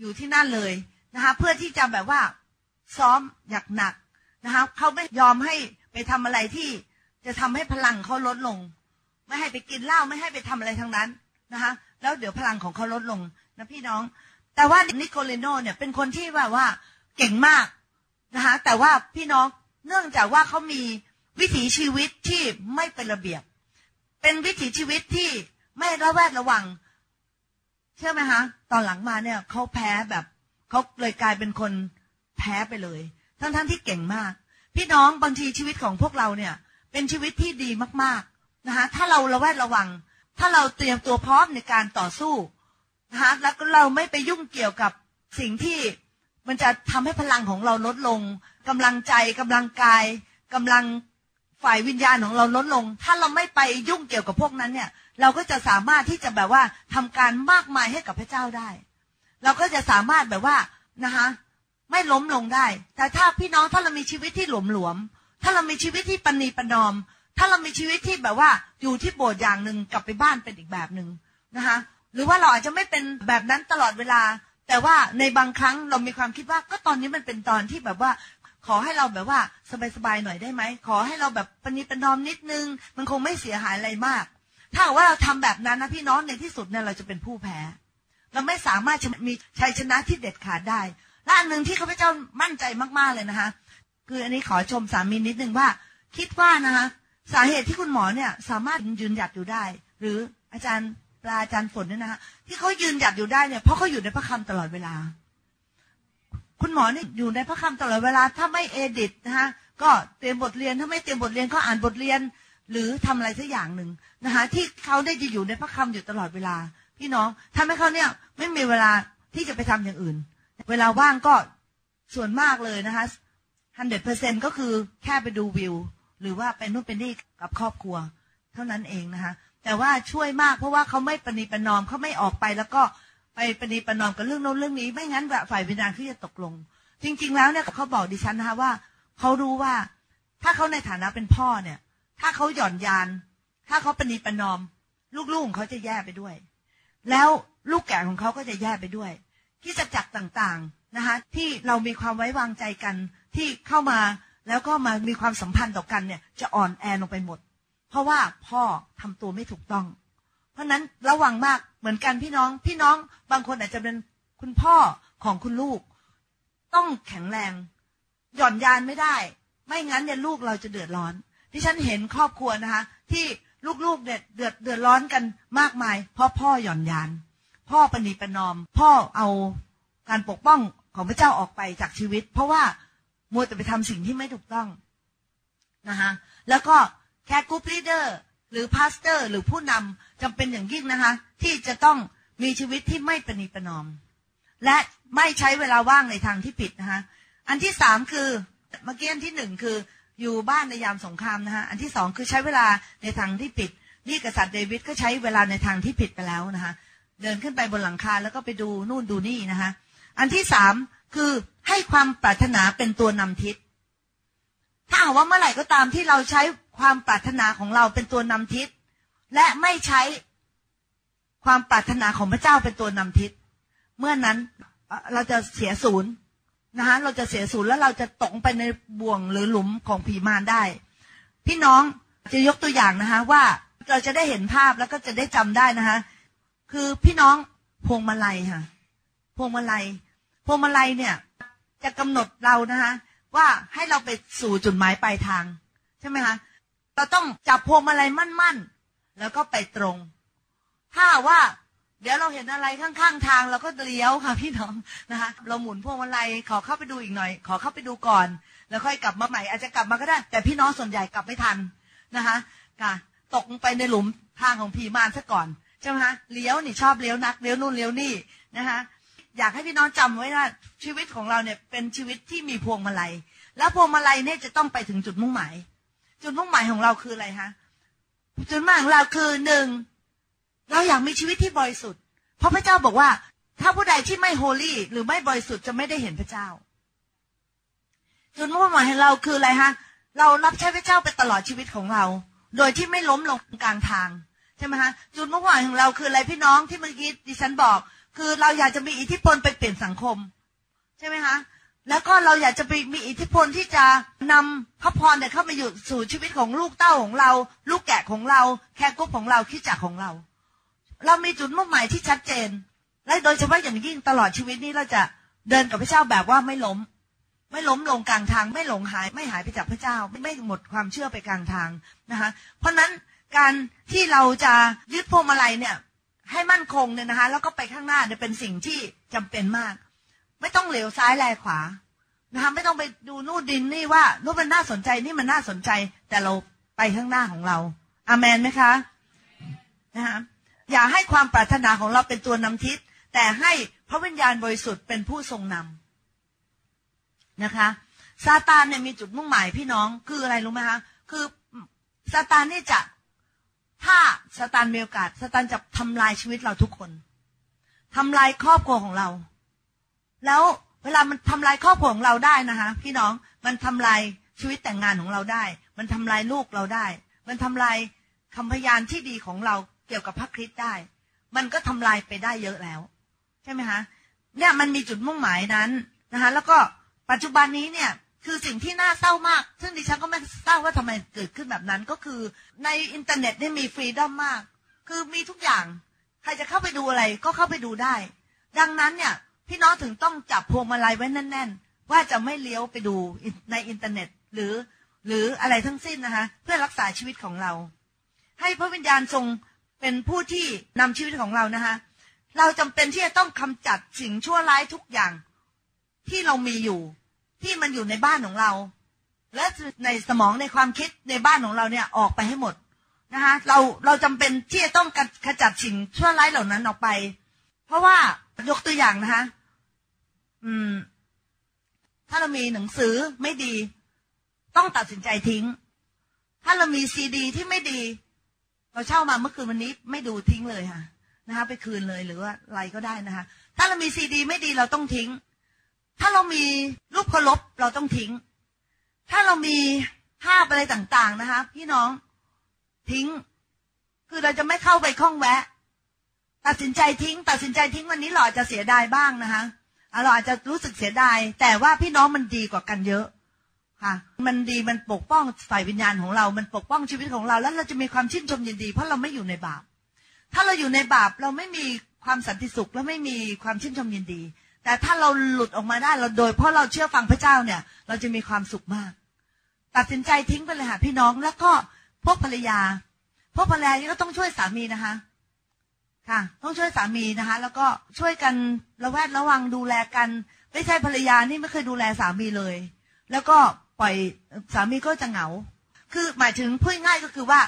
อยู่ที่นั่นเลยนะคะ เพื่อที่จะแบบว่าซ้อมอยากหนักนะคะเขาไม่ยอมให้ไปทำอะไรที่จะทำให้พลังเขาลดลง ไม่ให้ไปกินเหล้าไม่ให้ไปทำอะไรทั้งนั้นนะคะ แล้วเดี๋ยวพลังของเขาลดลงนะพี่น้อง แต่ว่านิโคเลโนเนี่ยเป็นคนที่แบบว่าเก่งมากนะคะแต่ว่าพี่น้องเนื่องจากว่าเขามีวิถีชีวิตที่ไม่เป็นระเบียบ เป็นวิถีชีวิตที่ไม่ระแวดระวัง เชื่อไหมคะตอนหลังมาเนี่ยเขาแพ้แบบเขาเลยกลายเป็นคนแพ้ไปเลย ทั้งๆทที่เก่งมาก พี่น้องบางทีชีวิตของพวกเราเนี่ย เป็นชีวิตที่ดีมากๆนะคะถ้าเราระแวดระวัง ถ้าเราเตรียมตัวพร้อมในการต่อสู้ นะคะแล้วก็เราไม่ไปยุ่งเกี่ยวกับสิ่งที่มันจะทำให้พลังของเราลดลงกำลังใจกำลังกายกำลังฝ่ายวิญญาณของเราลดลง ถ้าเราไม่ไปยุ่งเกี่ยวกับพวกนั้นเนี่ย เราก็จะสามารถที่จะแบบว่าทำการมากมายให้กับพระเจ้าได้ เราก็จะสามารถแบบว่านะคะไม่ล้มลงได้ แต่ถ้าพี่น้องถ้าเรามีชีวิตที่หลวมหลวม ถ้าเรามีชีวิตที่ปณีปนอม ถ้าเรามีชีวิตที่แบบว่าอยู่ที่โบสถ์อย่างหนึ่งกลับไปบ้านเป็นอีกแบบหนึ่งนะคะ หรือว่าเราอาจจะไม่เป็นแบบนั้นตลอดเวลา แต่ว่าในบางครั้งเรามีความคิดว่าก็ตอนนี้มันเป็นตอนที่แบบว่าขอให้เราแบบว่าสบายๆหน่อยได้ไหม ขอให้เราแบบปณิปนอมนิดนึง มันคงไม่เสียหายอะไรมาก ถ้าว่าเราทำแบบนั้นนะพี่น้องในที่สุดเนี่ยเราจะเป็นผู้แพ้ เราไม่สามารถจะมีชัยชนะที่เด็ดขาดได้และอันหนึ่งที่ข้าพเจ้ามั่นใจมากๆเลยนะคะ คืออันนี้ขอชมสามีนิดนึงว่า คิดว่านะคะ สาเหตุที่คุณหมอเนี่ย สามารถยืนหยัดอยู่ได้ หรืออาจารย์ ปลาอาจารย์ฝนเนี่ยนะคะที่เขายืนหยัดอยู่ได้เนี่ยเพราะเขาอยู่ในพระคำตลอดเวลา คุณหมอเนี่ยอยู่ในพระคำตลอดเวลา ถ้าไม่เอดิตนะคะก็เตรียมบทเรียนถ้าไม่เตรียมบทเรียนก็อ่านบทเรียน หรือทำอะไรสักอย่างหนึ่งนะคะที่เขาได้จะอยู่ในพระคำอยู่ตลอดเวลา พี่น้องทำให้เขาเนี่ย ไม่มีเวลาที่จะไปทำอย่างอื่น เวลาว่างก็ส่วนมากเลยนะคะฮันเดเปอร์เซ็นก็คือแค่ไปดูวิว หรือว่าไปนู่นไปนี่กับครอบครัว เท่านั้นเองนะคะ แต่ว่าช่วยมากเพราะว่าเขาไม่ปณีประนอมเขาไม่ออกไปแล้วก็ไปปณีประนอมกับเรื่องโน้นเรื่องนี้ ไม่งั้นแบบฝ่ายวิญญาณเขาจะตกลง จริง ๆ แล้วเนี่ยเขาบอกดิฉันนะคะว่าเขารู้ว่า ถ้าเขาในฐานะเป็นพ่อเนี่ย ถ้าเขาหย่อนยาน ถ้าเขาปณีประนอม ลูกๆของเขาจะแย่ไปด้วย แล้วลูกแก่ของเขาก็จะแย่ไปด้วยที่จะจักต่างๆนะคะที่เรามีความไว้วางใจกันที่เข้ามาแล้วก็มามีความสัมพันธ์ต่อกันเนี่ย จะอ่อนแอลงไปหมด เพราะว่าพ่อทำตัวไม่ถูกต้อง เพราะนั้นระวังมากเหมือนกันพี่น้อง พี่น้องบางคนอาจจะเป็นคุณพ่อของคุณลูก ต้องแข็งแรง หย่อนยานไม่ได้ ไม่งั้นเนี่ยลูกเราจะเดือดร้อนที่ฉันเห็นครอบครัวนะคะ ที่ลูกๆเนี่ยเดือดเดือดร้อนกันมากมาย เพราะพ่อหย่อนยาน พ่อปณีประนอม พ่อเอาการปกป้องของพระเจ้าออกไปจากชีวิต เพราะว่ามัวแต่ไปทำสิ่งที่ไม่ถูกต้องนะคะแล้วก็ care group leader หรือ pastor หรือผู้นำจำเป็นอย่างยิ่งนะคะ ที่จะต้องมีชีวิตที่ไม่ประนีประนอม และไม่ใช้เวลาว่างในทางที่ผิดนะคะ อันที่สามคือเมื่อกี้อันที่หนึ่งคืออยู่บ้านในยามสงครามนะคะอันที่สองคือใช้เวลาในทางที่ผิด นี่กษัตริย์เดวิดก็ใช้เวลาในทางที่ผิดไปแล้วนะคะ เดินขึ้นไปบนหลังคาแล้วก็ไปดูนู่นดูนี่นะคะอันที่สามคือให้ความปรารถนาเป็นตัวนำทิศ ถ้าหากว่าเมื่อไหร่ก็ตามที่เราใช้ ความปรารถนาของเราเป็นตัวนำทิศ และไม่ใช้ความปรารถนาของพระเจ้าเป็นตัวนำทิศ เมื่อนั้นเราจะเสียศูนย์นะคะเราจะเสียศูนย์แล้วเราจะตกไปในบ่วงหรือหลุมของผีมารได้ พี่น้องจะยกตัวอย่างนะคะว่าเราจะได้เห็นภาพแล้วก็จะได้จำได้นะคะคือพี่น้องพวงมาลัยค่ะ พวงมาลัย พวงมาลัยเนี่ย จะกำหนดเรานะคะว่าให้เราไปสู่จุดหมายปลายทาง ใช่ไหมคะ เราต้องจับพวงมาลัยมั่นๆ แล้วก็ไปตรง ถ้าว่า เดี๋ยวเราเห็นอะไรข้างๆทางเราก็เลี้ยวค่ะพี่น้องนะคะเราหมุนพวงมาลัยขอเข้าไปดูอีกหน่อย ขอเข้าไปดูก่อน แล้วค่อยกลับมาใหม่อาจจะกลับมาก็ได้ แต่พี่น้องส่วนใหญ่กลับไม่ทันนะคะค่ะตกลงไปในหลุมทางของผีมารซะก่อนใช่ไหมคะเลี้ยวนี่ชอบเลี้ยวนักเลี้ยวนู่นเลี้ยวนี่นะคะอยากให้พี่น้องจำไว้ว่าชีวิตของเราเนี่ยเป็นชีวิตที่มีพวงมาลัย แล้วพวงมาลัยเนี่ยจะต้องไปถึงจุดมุ่งหมาย จุดมุ่งหมายของเราคืออะไรคะจุดมุ่งหมายของเราคือหนึ่งเราอยากมีชีวิตที่บริสุทธิ์ เพราะพระเจ้าบอกว่า ถ้าผู้ใดที่ไม่โฮลี่หรือไม่บริสุทธิ์จะไม่ได้เห็นพระเจ้า จุดมุ่งหมายของเราคืออะไรคะเรารับใช้พระเจ้าไปตลอดชีวิตของเรา โดยที่ไม่ล้มลงกลางทางใช่ไหมคะจุดมุ่งหมายของเราคืออะไรพี่น้องที่เมื่อกี้ดิฉันบอก คือเราอยากจะมีอิทธิพลไปเปลี่ยนสังคม ใช่ไหมคะ แล้วก็เราอยากจะไปมีอิทธิพลที่จะนำพระพรเนี่ยเข้ามาอยู่สู่ชีวิตของลูกเต้าของเรา ลูกแกะของเรา แค่กุ๊บของเราขี้จักของเรา เรามีจุดมุ่งหมายที่ชัดเจน และโดยเฉพาะอย่างยิ่งตลอดชีวิตนี้เราจะเดินกับพระเจ้าแบบว่าไม่ล้ม ไม่ล้มลงกลางทาง ไม่หลงหาย ไม่หายไปจากพระเจ้า ไม่ไม่หมดความเชื่อไปกลางทางนะคะเพราะนั้นการที่เราจะยึดพวงมาลัยเนี่ย ให้มั่นคงเนี่ยนะคะ แล้วก็ไปข้างหน้าเนี่ยเป็นสิ่งที่จำเป็นมาก ไม่ต้องเหลียวซ้ายแลขวานะคะไม่ต้องไปดูนู่นดินนี่ว่านู่นมันน่าสนใจนี่มันน่าสนใจ แต่เราไปข้างหน้าของเราอาเมนไหมคะนะคะอย่าให้ความปรารถนาของเราเป็นตัวนำทิศ แต่ให้พระวิญญาณบริสุทธิ์เป็นผู้ทรงนำนะคะซาตานเนี่ยมีจุดมุ่งหมายพี่น้องคืออะไรรู้ไหมคะคือซาตานนี่จะถ้าซาตานมีโอกาสซาตานจะทำลายชีวิตเราทุกคนทำลายครอบครัวของเรา แล้วเวลามันทำลายครอบครัวของเราได้นะคะพี่น้องมันทำลายชีวิตแต่งงานของเราได้ มันทำลายลูกเราได้ มันทำลายคำพยานที่ดีของเราเกี่ยวกับพระคริสต์ได้ มันก็ทำลายไปได้เยอะแล้ว ใช่ไหมคะเนี่ยมันมีจุดมุ่งหมายนั้นนะคะแล้วก็ปัจจุบันนี้เนี่ยคือสิ่งที่น่าเศร้ามาก ซึ่งดิฉันก็ไม่ทราบว่าทำไมเกิดขึ้นแบบนั้นก็คือในอินเทอร์เน็ตนี่มี freedom มาก คือมีทุกอย่าง ใครจะเข้าไปดูอะไรก็เข้าไปดูได้ ดังนั้นเนี่ย พี่น้องถึงต้องจับพวงมาลัยไว้แน่น ๆ ว่าจะไม่เลี้ยวไปดูในอินเทอร์เน็ต หรือ หรืออะไรทั้งสิ้นนะคะ เพื่อรักษาชีวิตของเรา ให้พระวิญญาณทรงเป็นผู้ที่นำชีวิตของเรานะคะเราจำเป็นที่จะต้องกำจัดสิ่งชั่วร้ายทุกอย่างที่เรามีอยู่ ที่มันอยู่ในบ้านของเรา และในสมองในความคิดในบ้านของเราเนี่ยออกไปให้หมดนะคะเราเราจำเป็นที่จะต้องขจัดสิ่งชั่วร้ายเหล่านั้นออกไป เพราะว่ายกตัวอย่างนะคะ อืม ถ้าเรามีหนังสือไม่ดี ต้องตัดสินใจทิ้ง ถ้าเรามีซีดี ที่ไม่ดี เราเช่ามาเมื่อคืนวันนี้ไม่ดูทิ้งเลยค่ะ นะคะไปคืนเลยหรือว่าอะไรก็ได้นะคะ ถ้าเรามีซีดี ไม่ดีเราต้องทิ้ง ถ้าเรามีรูปเคารพเราต้องทิ้ง ถ้าเรามีภาพอะไรต่างๆนะคะ พี่น้องทิ้ง คือเราจะไม่เข้าไปคล้องแวะ ตัดสินใจทิ้ง ตัดสินใจทิ้งวันนี้เราอจะเสียดายบ้างนะคะ เราอาจจะรู้สึกเสียดาย แต่ว่าพี่น้องมันดีกว่ากันเยอะค่ะ มันดีมันปกป้องฝ่ายวิญญาณของเรา มันปกป้องชีวิตของเรา แล้วเราจะมีความชื่นชมยินดี เพราะเราไม่อยู่ในบาป ถ้าเราอยู่ในบาปเราไม่มีความสันติสุขและไม่มีความชื่นชมยินดี แต่ถ้าเราหลุดออกมาได้เราโดย เพราะเราเชื่อฟังพระเจ้าเนี่ย เราจะมีความสุขมาก ตัดสินใจทิ้งไปเลยค่ะพี่น้องแล้วก็พวกภรรยาพวกภรรยาก็ต้องช่วยสามีนะคะ ค่ะ ต้องช่วยสามีนะคะ แล้วก็ช่วยกันระแวดระวังดูแลกัน ไม่ใช่ภรรยานี่ไม่เคยดูแลสามีเลย แล้วก็ปล่อยสามีก็จะเหงา คือหมายถึงพูดง่ายก็คือว่า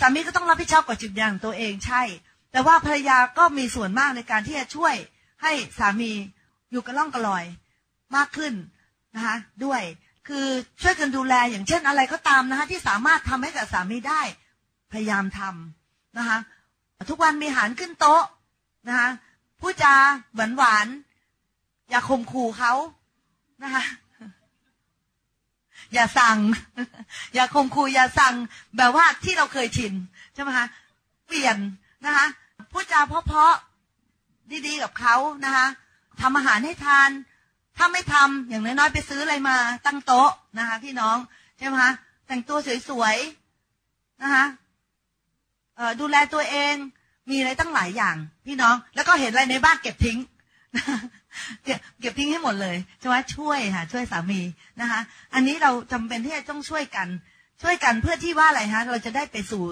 สามีก็ต้องรับผิดชอบกับจิตวิญญางตัวเองใช่ แต่ว่าภรรยาก็มีส่วนมากในการที่จะช่วยให้สามีอยู่กระล่องกระลอยมากขึ้นนะคะด้วยคือช่วยกันดูแลอย่างเช่นอะไรก็ตามนะคะที่สามารถทำให้กับสามีได้ พยายามทำนะคะ ทุกวันมีอาหารขึ้นโต๊ะนะคะผู้จาหวานหวานอย่าข่มขู่เขานะคะอย่าสั่ง อย่าคมคูอย่าสั่ง แบบว่าที่เราเคยชินใช่ไหมคะเปลี่ยนนะคะพูดจาเพราะๆดีๆกับเขานะคะทำอาหารให้ทาน ถ้าไม่ทำอย่างน้อยๆไปซื้ออะไรมา ตั้งโต๊ะนะคะพี่น้องใช่ไหมคะแต่งตัวสวยๆนะคะ ดูแลตัวเองมีอะไรตั้งหลายอย่าง พี่น้อง แล้วก็เห็นอะไรในบ้านเก็บทิ้งเก็บทิ้งให้หมดเลยใช่ไหมช่วยค่ะช่วยสามีนะคะ อันนี้เราจำเป็นที่จะต้องช่วยกัน ช่วยกันเพื่อที่ว่าอะไรฮะ เราจะได้ไปสู่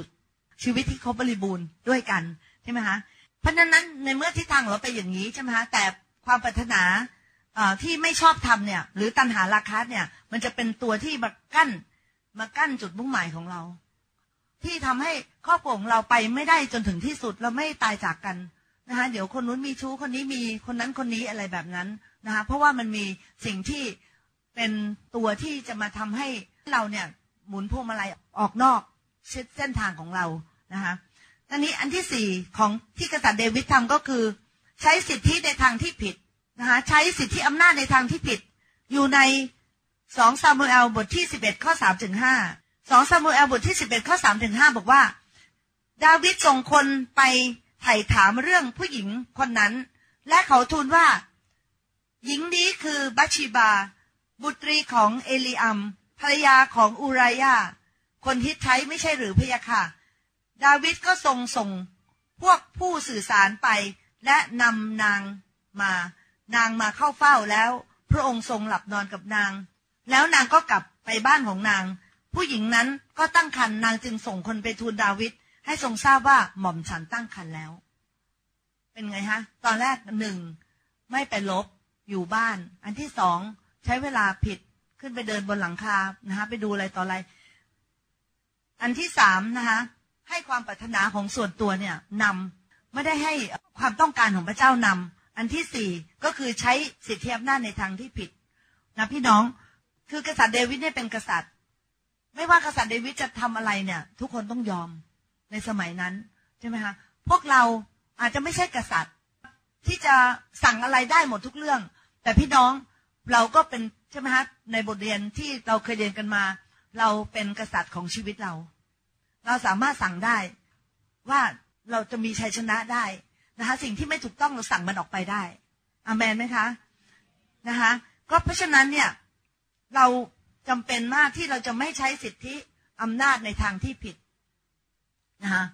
ชีวิตที่ครบบริบูรณ์ด้วยกันใช่ไหมคะเพราะฉะนั้นในเมื่อทิศทางเราไปอย่างนี้ใช่ไหมคะแต่ความปรารถนาที่ไม่ชอบทำเนี่ย หรือตัณหาราคะเนี่ย มันจะเป็นตัวที่มากั้นมากั้นจุดมุ่งหมายของเรา ที่ทำให้ครอบครัวของเราไปไม่ได้จนถึงที่สุดเราไม่ตายจากกันนะคะเดี๋ยวคนนู้นมีชู้คนนี้มีคนนั้นคนนี้อะไรแบบนั้นนะคะเพราะว่ามันมีสิ่งที่เป็นตัวที่จะมาทำให้เราเนี่ยหมุนพวงมาลัยออกนอกเส้นทางของเรานะคะอันนี้อันที่สี่ของที่กษัตริย์เดวิดทำก็คือ ใช้สิทธิในทางที่ผิดนะคะใช้สิทธิอำนาจในทางที่ผิด อยู่ในสองซามูเอลบทที่สิบเอ็ดข้อสามถึงห้า สองซามูเอลบทที่สิบเอ็ดข้อสามถึงห้าบอกว่า ดาวิดส่งคนไปไถ่ถามเรื่องผู้หญิงคนนั้น และเขาทูลว่า หญิงนี้คือบัชิบา บุตรีของเอลีอัม ภรรยาของอูรายา คนฮิตไทไม่ใช่หรือพยาค่ะ ดาวิดก็ทรงส่งพวกผู้สื่อสารไป และนำนางมา นางมาเข้าเฝ้าแล้ว พระองค์ทรงหลับนอนกับนาง แล้วนางก็กลับไปบ้านของนาง ผู้หญิงนั้นก็ตั้งครรภ์นางจึงส่งคนไปทูลดาวิดให้ทรงทราบว่าหม่อมฉันตั้งครรภ์แล้ว เป็นไงฮะ ตอนแรกหนึ่งไม่ไปลบอยู่บ้าน อันที่สองใช้เวลาผิดขึ้นไปเดินบนหลังคานะคะไปดูอะไรต่ออะไร อันที่สามนะคะให้ความปรารถนาของส่วนตัวเนี่ยนำไม่ได้ให้ความต้องการของพระเจ้านำอันที่สี่ก็คือใช้สิทธิอำนาจในทางที่ผิดนะพี่น้องคือกษัตริย์เดวิดเนี่ยเป็นกษัตริย์ ไม่ว่ากษัตริย์เดวิดจะทำอะไรเนี่ย ทุกคนต้องยอมในสมัยนั้นใช่ไหมคะพวกเราอาจจะไม่ใช่กษัตริย์ ที่จะสั่งอะไรได้หมดทุกเรื่อง แต่พี่น้องเราก็เป็นใช่ไหมคะในบทเรียนที่เราเคยเรียนกันมา เราเป็นกษัตริย์ของชีวิตเรา เราสามารถสั่งได้ว่าเราจะมีชัยชนะได้นะคะสิ่งที่ไม่ถูกต้องเราสั่งมันออกไปได้อามนไหมคะนะคะก็เพราะฉะนั้นเนี่ย เรา จำเป็นมากที่เราจะไม่ใช้สิทธิอำนาจในทางที่ผิดนะคะ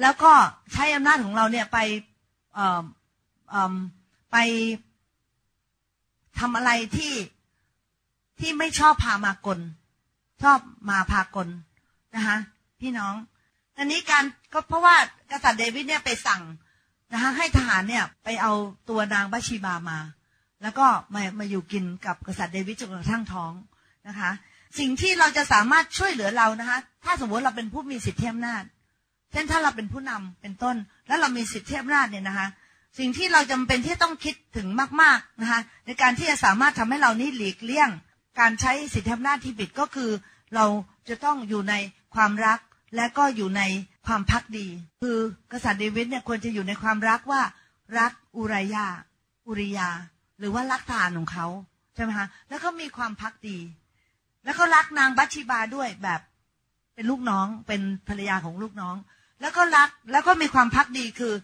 แล้วก็ใช้อำนาจของเราเนี่ยไปไปทำอะไรที่ที่ไม่ชอบพามากล ชอบมาพากลนะคะพี่น้อง อันนี้การก็เพราะว่ากษัตริย์เดวิดเนี่ยไปสั่งนะคะให้ทหารเนี่ยไปเอาตัวนางบัชีบามา แล้วก็มามาอยู่กินกับกษัตริย์เดวิดจนกระทั่งท้องนะคะ สิ่งที่เราจะสามารถช่วยเหลือเรานะคะ ถ้าสมมติเราเป็นผู้มีสิทธิอำนาจ เช่นถ้าเราเป็นผู้นำเป็นต้น แล้วเรามีสิทธิอำนาจเนี่ยนะคะ สิ่งที่เราจำเป็นที่ต้องคิดถึงมากๆนะคะ ในการที่จะสามารถทำให้เรานี่หลีกเลี่ยง การใช้สิทธิอำนาจที่ผิดก็คือ เราจะต้องอยู่ในความรักและก็อยู่ในความพักดี คือกษัตริย์เดวิดเนี่ยควรจะอยู่ในความรักว่ารักอุรายา อุริยา หรือว่ารักทหารของเขาใช่ไหมคะแล้วก็มีความพักดี แล้วก็รักนางบัชชีบาด้วยแบบเป็นลูกน้องเป็นภรรยาของลูกน้อง แล้วก็รักแล้วก็มีความพักดีคือ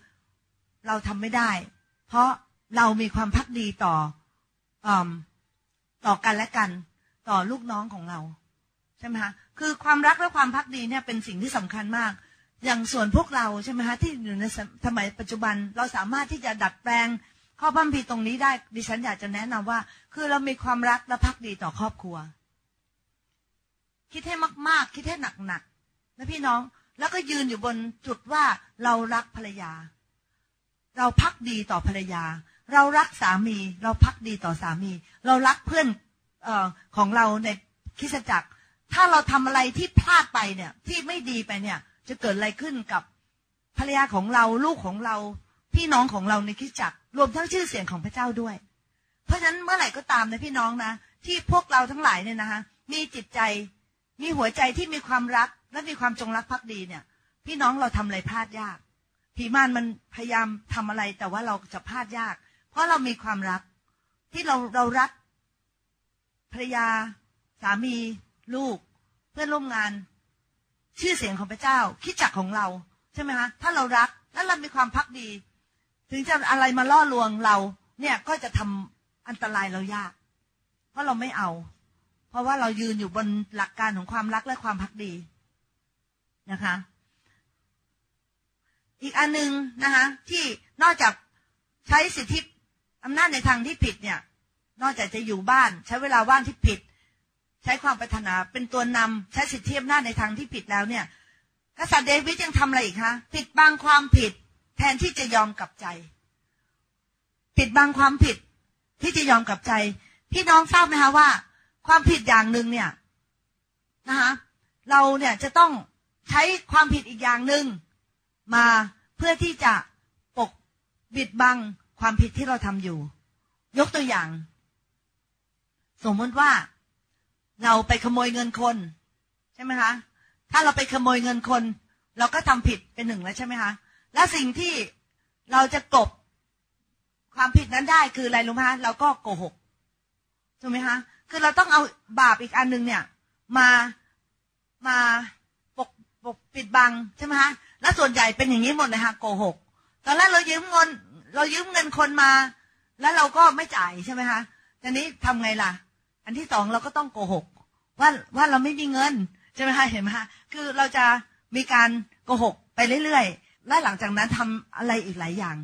เราทำไม่ได้ เพราะเรามีความพักดีต่ออต่อกันและกัน ต่อลูกน้องของเราใช่ไหมคะคือความรักและความพักดีเนี่ยเป็นสิ่งที่สำคัญมาก อย่างส่วนพวกเราใช่ไหมคะที่อยู่ในสมัยปัจจุบันเราสามารถที่จะดัดแปลง ข้อบัมพีตรงนี้ได้ ดิฉันอยากจะแนะนำว่า คือเรามีความรักและพักดีต่อครอบครัว คิดให้มาก ๆ คิดให้หนักๆนะพี่น้องแล้วก็ยืนอยู่บนจุดว่าเรารักภรรยา เราพักดีต่อภรรยา เรารักสามี เราพักดีต่อสามี เรารักเพื่อนออของเราในคริสจักร ถ้าเราทำอะไรที่พลาดไปเนี่ย ที่ไม่ดีไปเนี่ย จะเกิดอะไรขึ้นกับภรรยาของเราลูกของเรา พี่น้องของเราในคริสจักรรวมทั้งชื่อเสียงของพระเจ้าด้วย เพราะฉะนั้นเมื่อไหร่ก็ตามนะพี่น้องนะ ที่พวกเราทั้งหลายเนี่ยนะคะมีจิตใจมีหัวใจที่มีความรักและมีความจงรักภักดีเนี่ย พี่น้องเราทำอะไรพลาดยากผีมานมันพยายามทำอะไรแต่ว่าเราจะพลาดยาก เพราะเรามีความรัก ที่เราเรารักภรรยา สามี ลูก เพื่อนร่วมงาน ชื่อเสียงของพระเจ้าคิดจักของเรา ใช่ไหมคะถ้าเรารักและเรามีความพักดี ถึงจะอะไรมาล่อลวงเรา เนี่ยก็จะทำอันตรายเรายาก เพราะเราไม่เอา เพราะว่าเรายืนอยู่บนหลักการของความรักและความพักดีนะคะ อีกอันหนึ่งนะคะ ที่นอกจากใช้สิทธิอำนาจในทางที่ผิดเนี่ย นอกจากจะอยู่บ้าน ใช้เวลาว่างที่ผิด ใช้ความปรารถนาเป็นตัวนำใช้สิทธิอำนาจในทางที่ผิดแล้วเนี่ยกษัตริย์เดวิดยังทำอะไรอีกคะปิดบังความผิด แทนที่จะยอมกลับใจ ปิดบังความผิดที่จะยอมกลับใจ พี่น้องทราบไหมคะว่า ความผิดอย่างหนึ่งเนี่ยนะคะเราเนี่ยจะต้องใช้ความผิดอีกอย่างหนึ่งมาเพื่อที่จะปกปิดบังความผิดที่เราทำอยู่ ยกตัวอย่าง สมมติว่าเราไปขโมยเงินคน ใช่ไหมคะ ถ้าเราไปขโมยเงินคน เราก็ทำผิดเป็นหนึ่งแล้วใช่ไหมคะ และสิ่งที่เราจะกบความผิดนั้นได้คืออะไรรู้ไหมคะเราก็โกหกถูกไหมคะคือเราต้องเอาบาปอีกอันหนึ่งเนี่ย มามาปกปกปิดบังใช่ไหมคะและส่วนใหญ่เป็นอย่างนี้หมดเลยค่ะโกหกตอนแรกเรายืมเงิน เรายืมเงินคนมา แล้วเราก็ไม่จ่ายใช่ไหมคะทีนี้ทำไงล่ะ อันที่สองเราก็ต้องโกหกว่าว่าเราไม่มีเงินใช่ไหมคะเห็นไหมคะคือเราจะมีการโกหกไปเรื่อยๆ และหลังจากนั้นทำอะไรอีกหลายอย่าง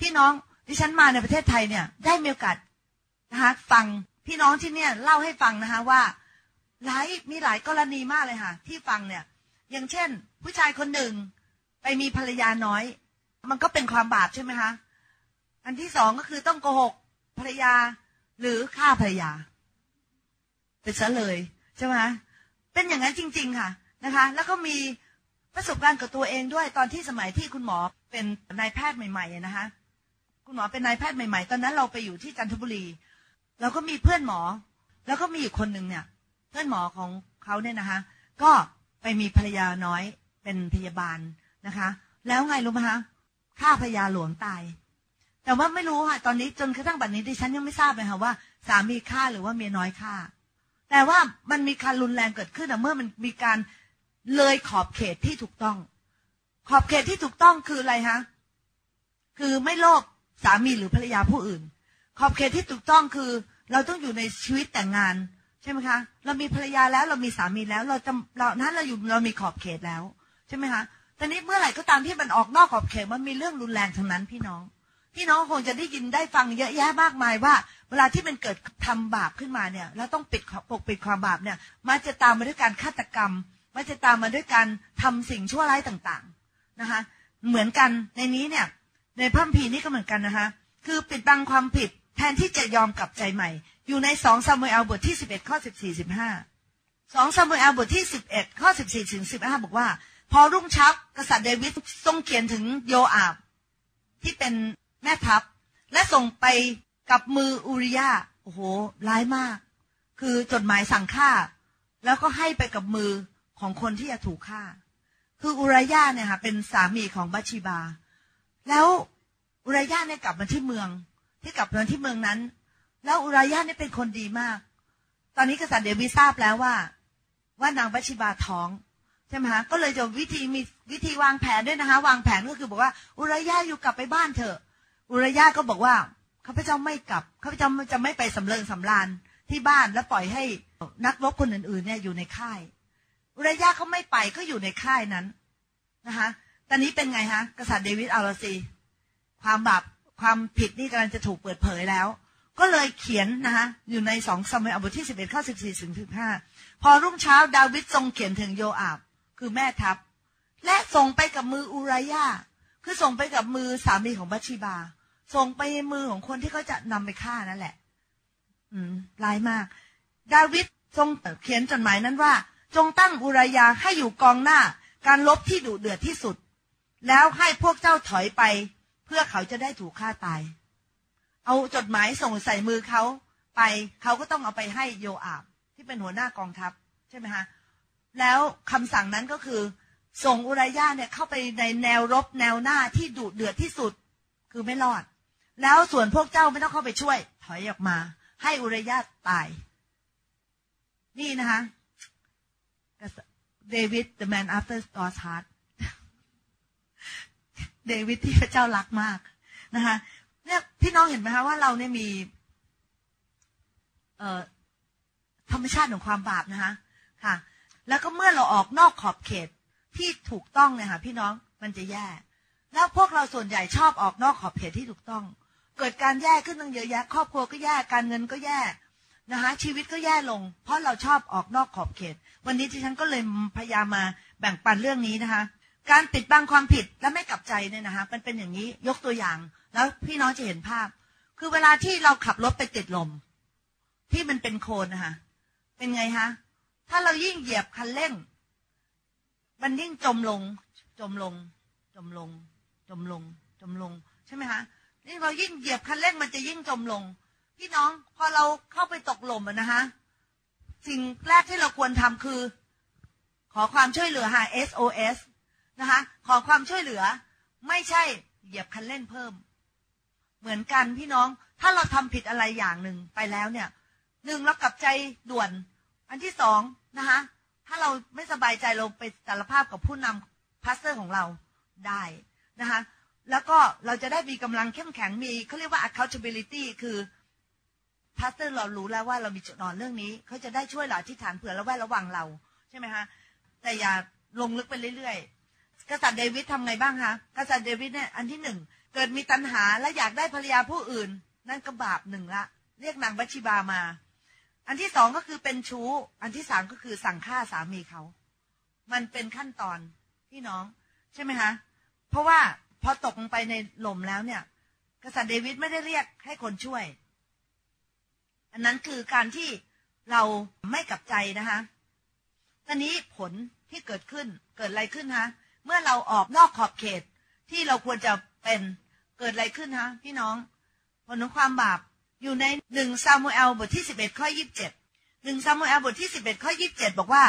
พี่น้องที่ฉันมาในประเทศไทยเนี่ย ได้มีโอกาสนะคะฟังพี่น้องที่เนี่ยเล่าให้ฟังนะคะว่าหลายมีหลายกรณีมากเลยค่ะ ที่ฟังเนี่ย อย่างเช่น ผู้ชายคนหนึ่งไปมีภรรยาน้อย มันก็เป็นความบาปใช่ไหมคะอันที่สองก็คือต้องโกหกภรรยาหรือฆ่าภรรยาไปซะเลยใช่ไหมเป็นอย่างนั้นจริง ๆ ค่ะนะคะ แล้วก็มี ประสบการณ์กับตัวเองด้วยตอนที่สมัยที่คุณหมอเป็นนายแพทย์ใหม่ๆนะคะคุณหมอเป็นนายแพทย์ใหม่ๆ ตอนนั้นเราไปอยู่ที่จันทบุรีเราก็มีเพื่อนหมอ แล้วก็มีอีกคนหนึ่งเนี่ย เพื่อนหมอของเขาเนี่ยนะคะ ก็ไปมีภรรยาน้อยเป็นพยาบาลนะคะ แล้วไงรู้ไหมคะฆ่าภรรยาหลวงตาย แต่ว่าไม่รู้ค่ะตอนนี้จนกระทั่งบัดนี้ดิฉันยังไม่ทราบเลยค่ะว่า สามีฆ่าหรือว่าเมียน้อยฆ่า แต่ว่ามันมีการรุนแรงเกิดขึ้นเมื่อมันมีการ เลยขอบเขตที่ถูกต้อง ขอบเขตที่ถูกต้องคืออะไรฮะ คือไม่โลภสามีหรือภรรยาผู้อื่น ขอบเขตที่ถูกต้องคือ เราต้องอยู่ในชีวิตแต่งงาน ใช่ไหมคะ เรามีภรรยาแล้วเรามีสามีแล้ว เราจะเรานั้นเราอยู่เรามีขอบเขตแล้ว ใช่ไหมคะต่นี้เมื่อไหร่ก็ตามที่มันออกนอกขอบเขตมันมีเรื่องรุนแรงทั้งนั้นพี่น้อง พี่น้องคงจะได้ยินได้ฟังเยอะแยะมากมายว่า เวลาที่มันเกิดทำบาปขึ้นมาเนี่ยแล้วต้องปิดปกปิดความบาปเนี่ยมันจะตามมาด้วยการฆาตกรรม มันจะตามมาด้วยการทำสิ่งชั่วร้ายต่างๆนะคะ เหมือนกันในนี้เนี่ย ในพระคัมภีนี่ก็เหมือนกันนะคะ คือปิดบังความผิดแทนที่จะยอมกลับใจใหม่ อยู่ในสองซามูเอลบทที่สิบเอ็ดข้อสิบสี่สิบห้าสองซามูเอลบทที่สิบเอ็ดข้อสิบสี่ถึงสิบห้าบอกว่า พอรุ่งเช้ากษัตริย์เดวิดทรงเขียนถึงโยอาบ ที่เป็นแม่ทัพ และส่งไปกับมืออุริยาโอ้โหร้ายมาก คือจดหมายสั่งฆ่า แล้วก็ให้ไปกับมือ ของคนที่จะถูกฆ่า คืออุรายาเนี่ยค่ะเป็นสามีของบัชีบา แล้วอุรายาเนี่ยกลับมาที่เมือง ที่กลับมาที่เมืองนั้น แล้วอุรายาเนี่ยเป็นคนดีมาก ตอนนี้กษัตริย์เดวิดทราบแล้วว่า ว่านางบัชีบาท้องใช่ไหมคะก็เลยจะวิธีมีวิธีวางแผนด้วยนะคะ วางแผนก็คือบอกว่า อุรยาอยู่กลับไปบ้านเถอะ อุรยาก็บอกว่าข้าพเจ้าไม่กลับข้าพเจ้าจะไม่ไปสำเริงสำราญที่บ้านแล้วปล่อยให้นักรบคนอื่นๆเนี่ยอยู่ในค่าย รายาเขาไม่ไปก็อยู่ในค่ายนั้นนะคะตอนนี้เป็นไงฮะ กษัตริย์เดวิดเอาละสิความบาปความผิดนี่กำลังจะถูกเปิดเผยแล้ว ก็เลยเขียนนะคะอยู่ในสองสมัยอบทที่สิบเอ็ดข้อสิบสี่ถึงสิบห้าพอรุ่งเช้าดาวิดทรงเขียนถึงโยอาบ คือแม่ทัพ และส่งไปกับมืออุรายาคือส่งไปกับมือสามีของบัชชีบา ส่งไปมือของคนที่เขาจะนำไปฆ่านั่นแหละ อืมร้ายมาก ดาวิดทรงเขียนจดหมายนั้นว่า จงตั้งอุรยาให้อยู่กองหน้าการลบที่ดุเดือดที่สุด แล้วให้พวกเจ้าถอยไป เพื่อเขาจะได้ถูกฆ่าตาย เอาจดหมายส่งใส่มือเขาไปเขาก็ต้องเอาไปให้โยอาบที่เป็นหัวหน้ากองทัพใช่ไหมคะแล้วคำสั่งนั้นก็คือ ส่งอุรายาเนี่ยเข้าไปในแนวรบแนวหน้าที่ดุเดือดที่สุด คือไม่รอด แล้วส่วนพวกเจ้าไม่ต้องเข้าไปช่วย ถอยออกมา ให้อุรายาตาย นี่นะคะ เดวิด the man after God's heart เดวิดที่พระเจ้ารักมากนะคะเนี่ยพี่น้องเห็นไหมคะว่าเราเนี่ยมี เอ่อธรรมชาติของความบาปนะคะค่ะ แล้วก็เมื่อเราออกนอกขอบเขตที่ถูกต้องเนี่ยค่ะพี่น้องมันจะแย่ แล้วพวกเราส่วนใหญ่ชอบออกนอกขอบเขตที่ถูกต้อง เกิดการแย่ขึ้นตั้งเยอะแยะ ครอบครัวก็แย่การเงินก็แย่นะคะชีวิตก็แย่ลง เพราะเราชอบออกนอกขอบเขต วันนี้ที่ฉันก็เลยพยายามมาแบ่งปันเรื่องนี้นะคะ การปิดบังความผิดและไม่กลับใจเนี่ยนะคะ มันเป็นอย่างนี้ยกตัวอย่าง แล้วพี่น้องจะเห็นภาพ คือเวลาที่เราขับรถไปติดลม ที่มันเป็นโคลนนะคะเป็นไงฮะถ้าเรายิ่งเหยียบคันเร่ง มันยิ่งจมลง จมลง จมลง จมลง จมลง ใช่ไหมคะนี่เรายิ่งเหยียบคันเร่งมันจะยิ่งจมลง พี่น้องพอเราเข้าไปตกหล่มอะนะคะ สิ่งแรกที่เราควรทำคือ ขอความช่วยเหลือหา SOS นะคะ ขอความช่วยเหลือ ไม่ใช่เหยียบคันเร่งเพิ่ม เหมือนกันพี่น้อง ถ้าเราทำผิดอะไรอย่างหนึ่งไปแล้วเนี่ยหนึ่งเรากลับใจด่วน อันที่สองนะคะถ้าเราไม่สบายใจเราไปสารภาพกับผู้นำ pastor ของเราได้นะคะแล้วก็เราจะได้มีกำลังเข้มแข็งมีเขาเรียกว่า accountability คือ pastor เรารู้แล้วว่าเรามีจุดอ่อนเรื่องนี้เขาจะได้ช่วยเราอธิษฐานเผื่อและแวดระวังเราใช่ไหมคะแต่อย่าลงลึกไปเรื่อยๆกษัตริย์เดวิดทำไงบ้างคะกษัตริย์เดวิดเนี่ยอันที่หนึ่งเกิดมีตัณหาและอยากได้ภรรยาผู้อื่น นั่นก็บาปหนึ่งละเรียกนางบัทเชบามา อันที่สองก็คือเป็นชู้ อันที่สามก็คือสั่งฆ่าสามีเขา มันเป็นขั้นตอนพี่น้องใช่ไหมคะเพราะว่าพอตกลงไปในหล่มแล้วเนี่ย กษัตริย์เดวิดไม่ได้เรียกให้คนช่วย อันนั้นคือการที่เราไม่กลับใจนะคะตอนนี้ผลที่เกิดขึ้นเกิดอะไรขึ้นฮะ เมื่อเราออกนอกขอบเขตที่เราควรจะเป็นเกิดอะไรขึ้นฮะพี่น้อง ผลของความบาปอยู่ในหนึ่งซามูเอลบทที่สิบเอ็ดข้อยี่สิบเจ็ดหนึ่งซามูเอลบทที่สิบเอ็ดข้อยี่สิบเจ็ดบอกว่า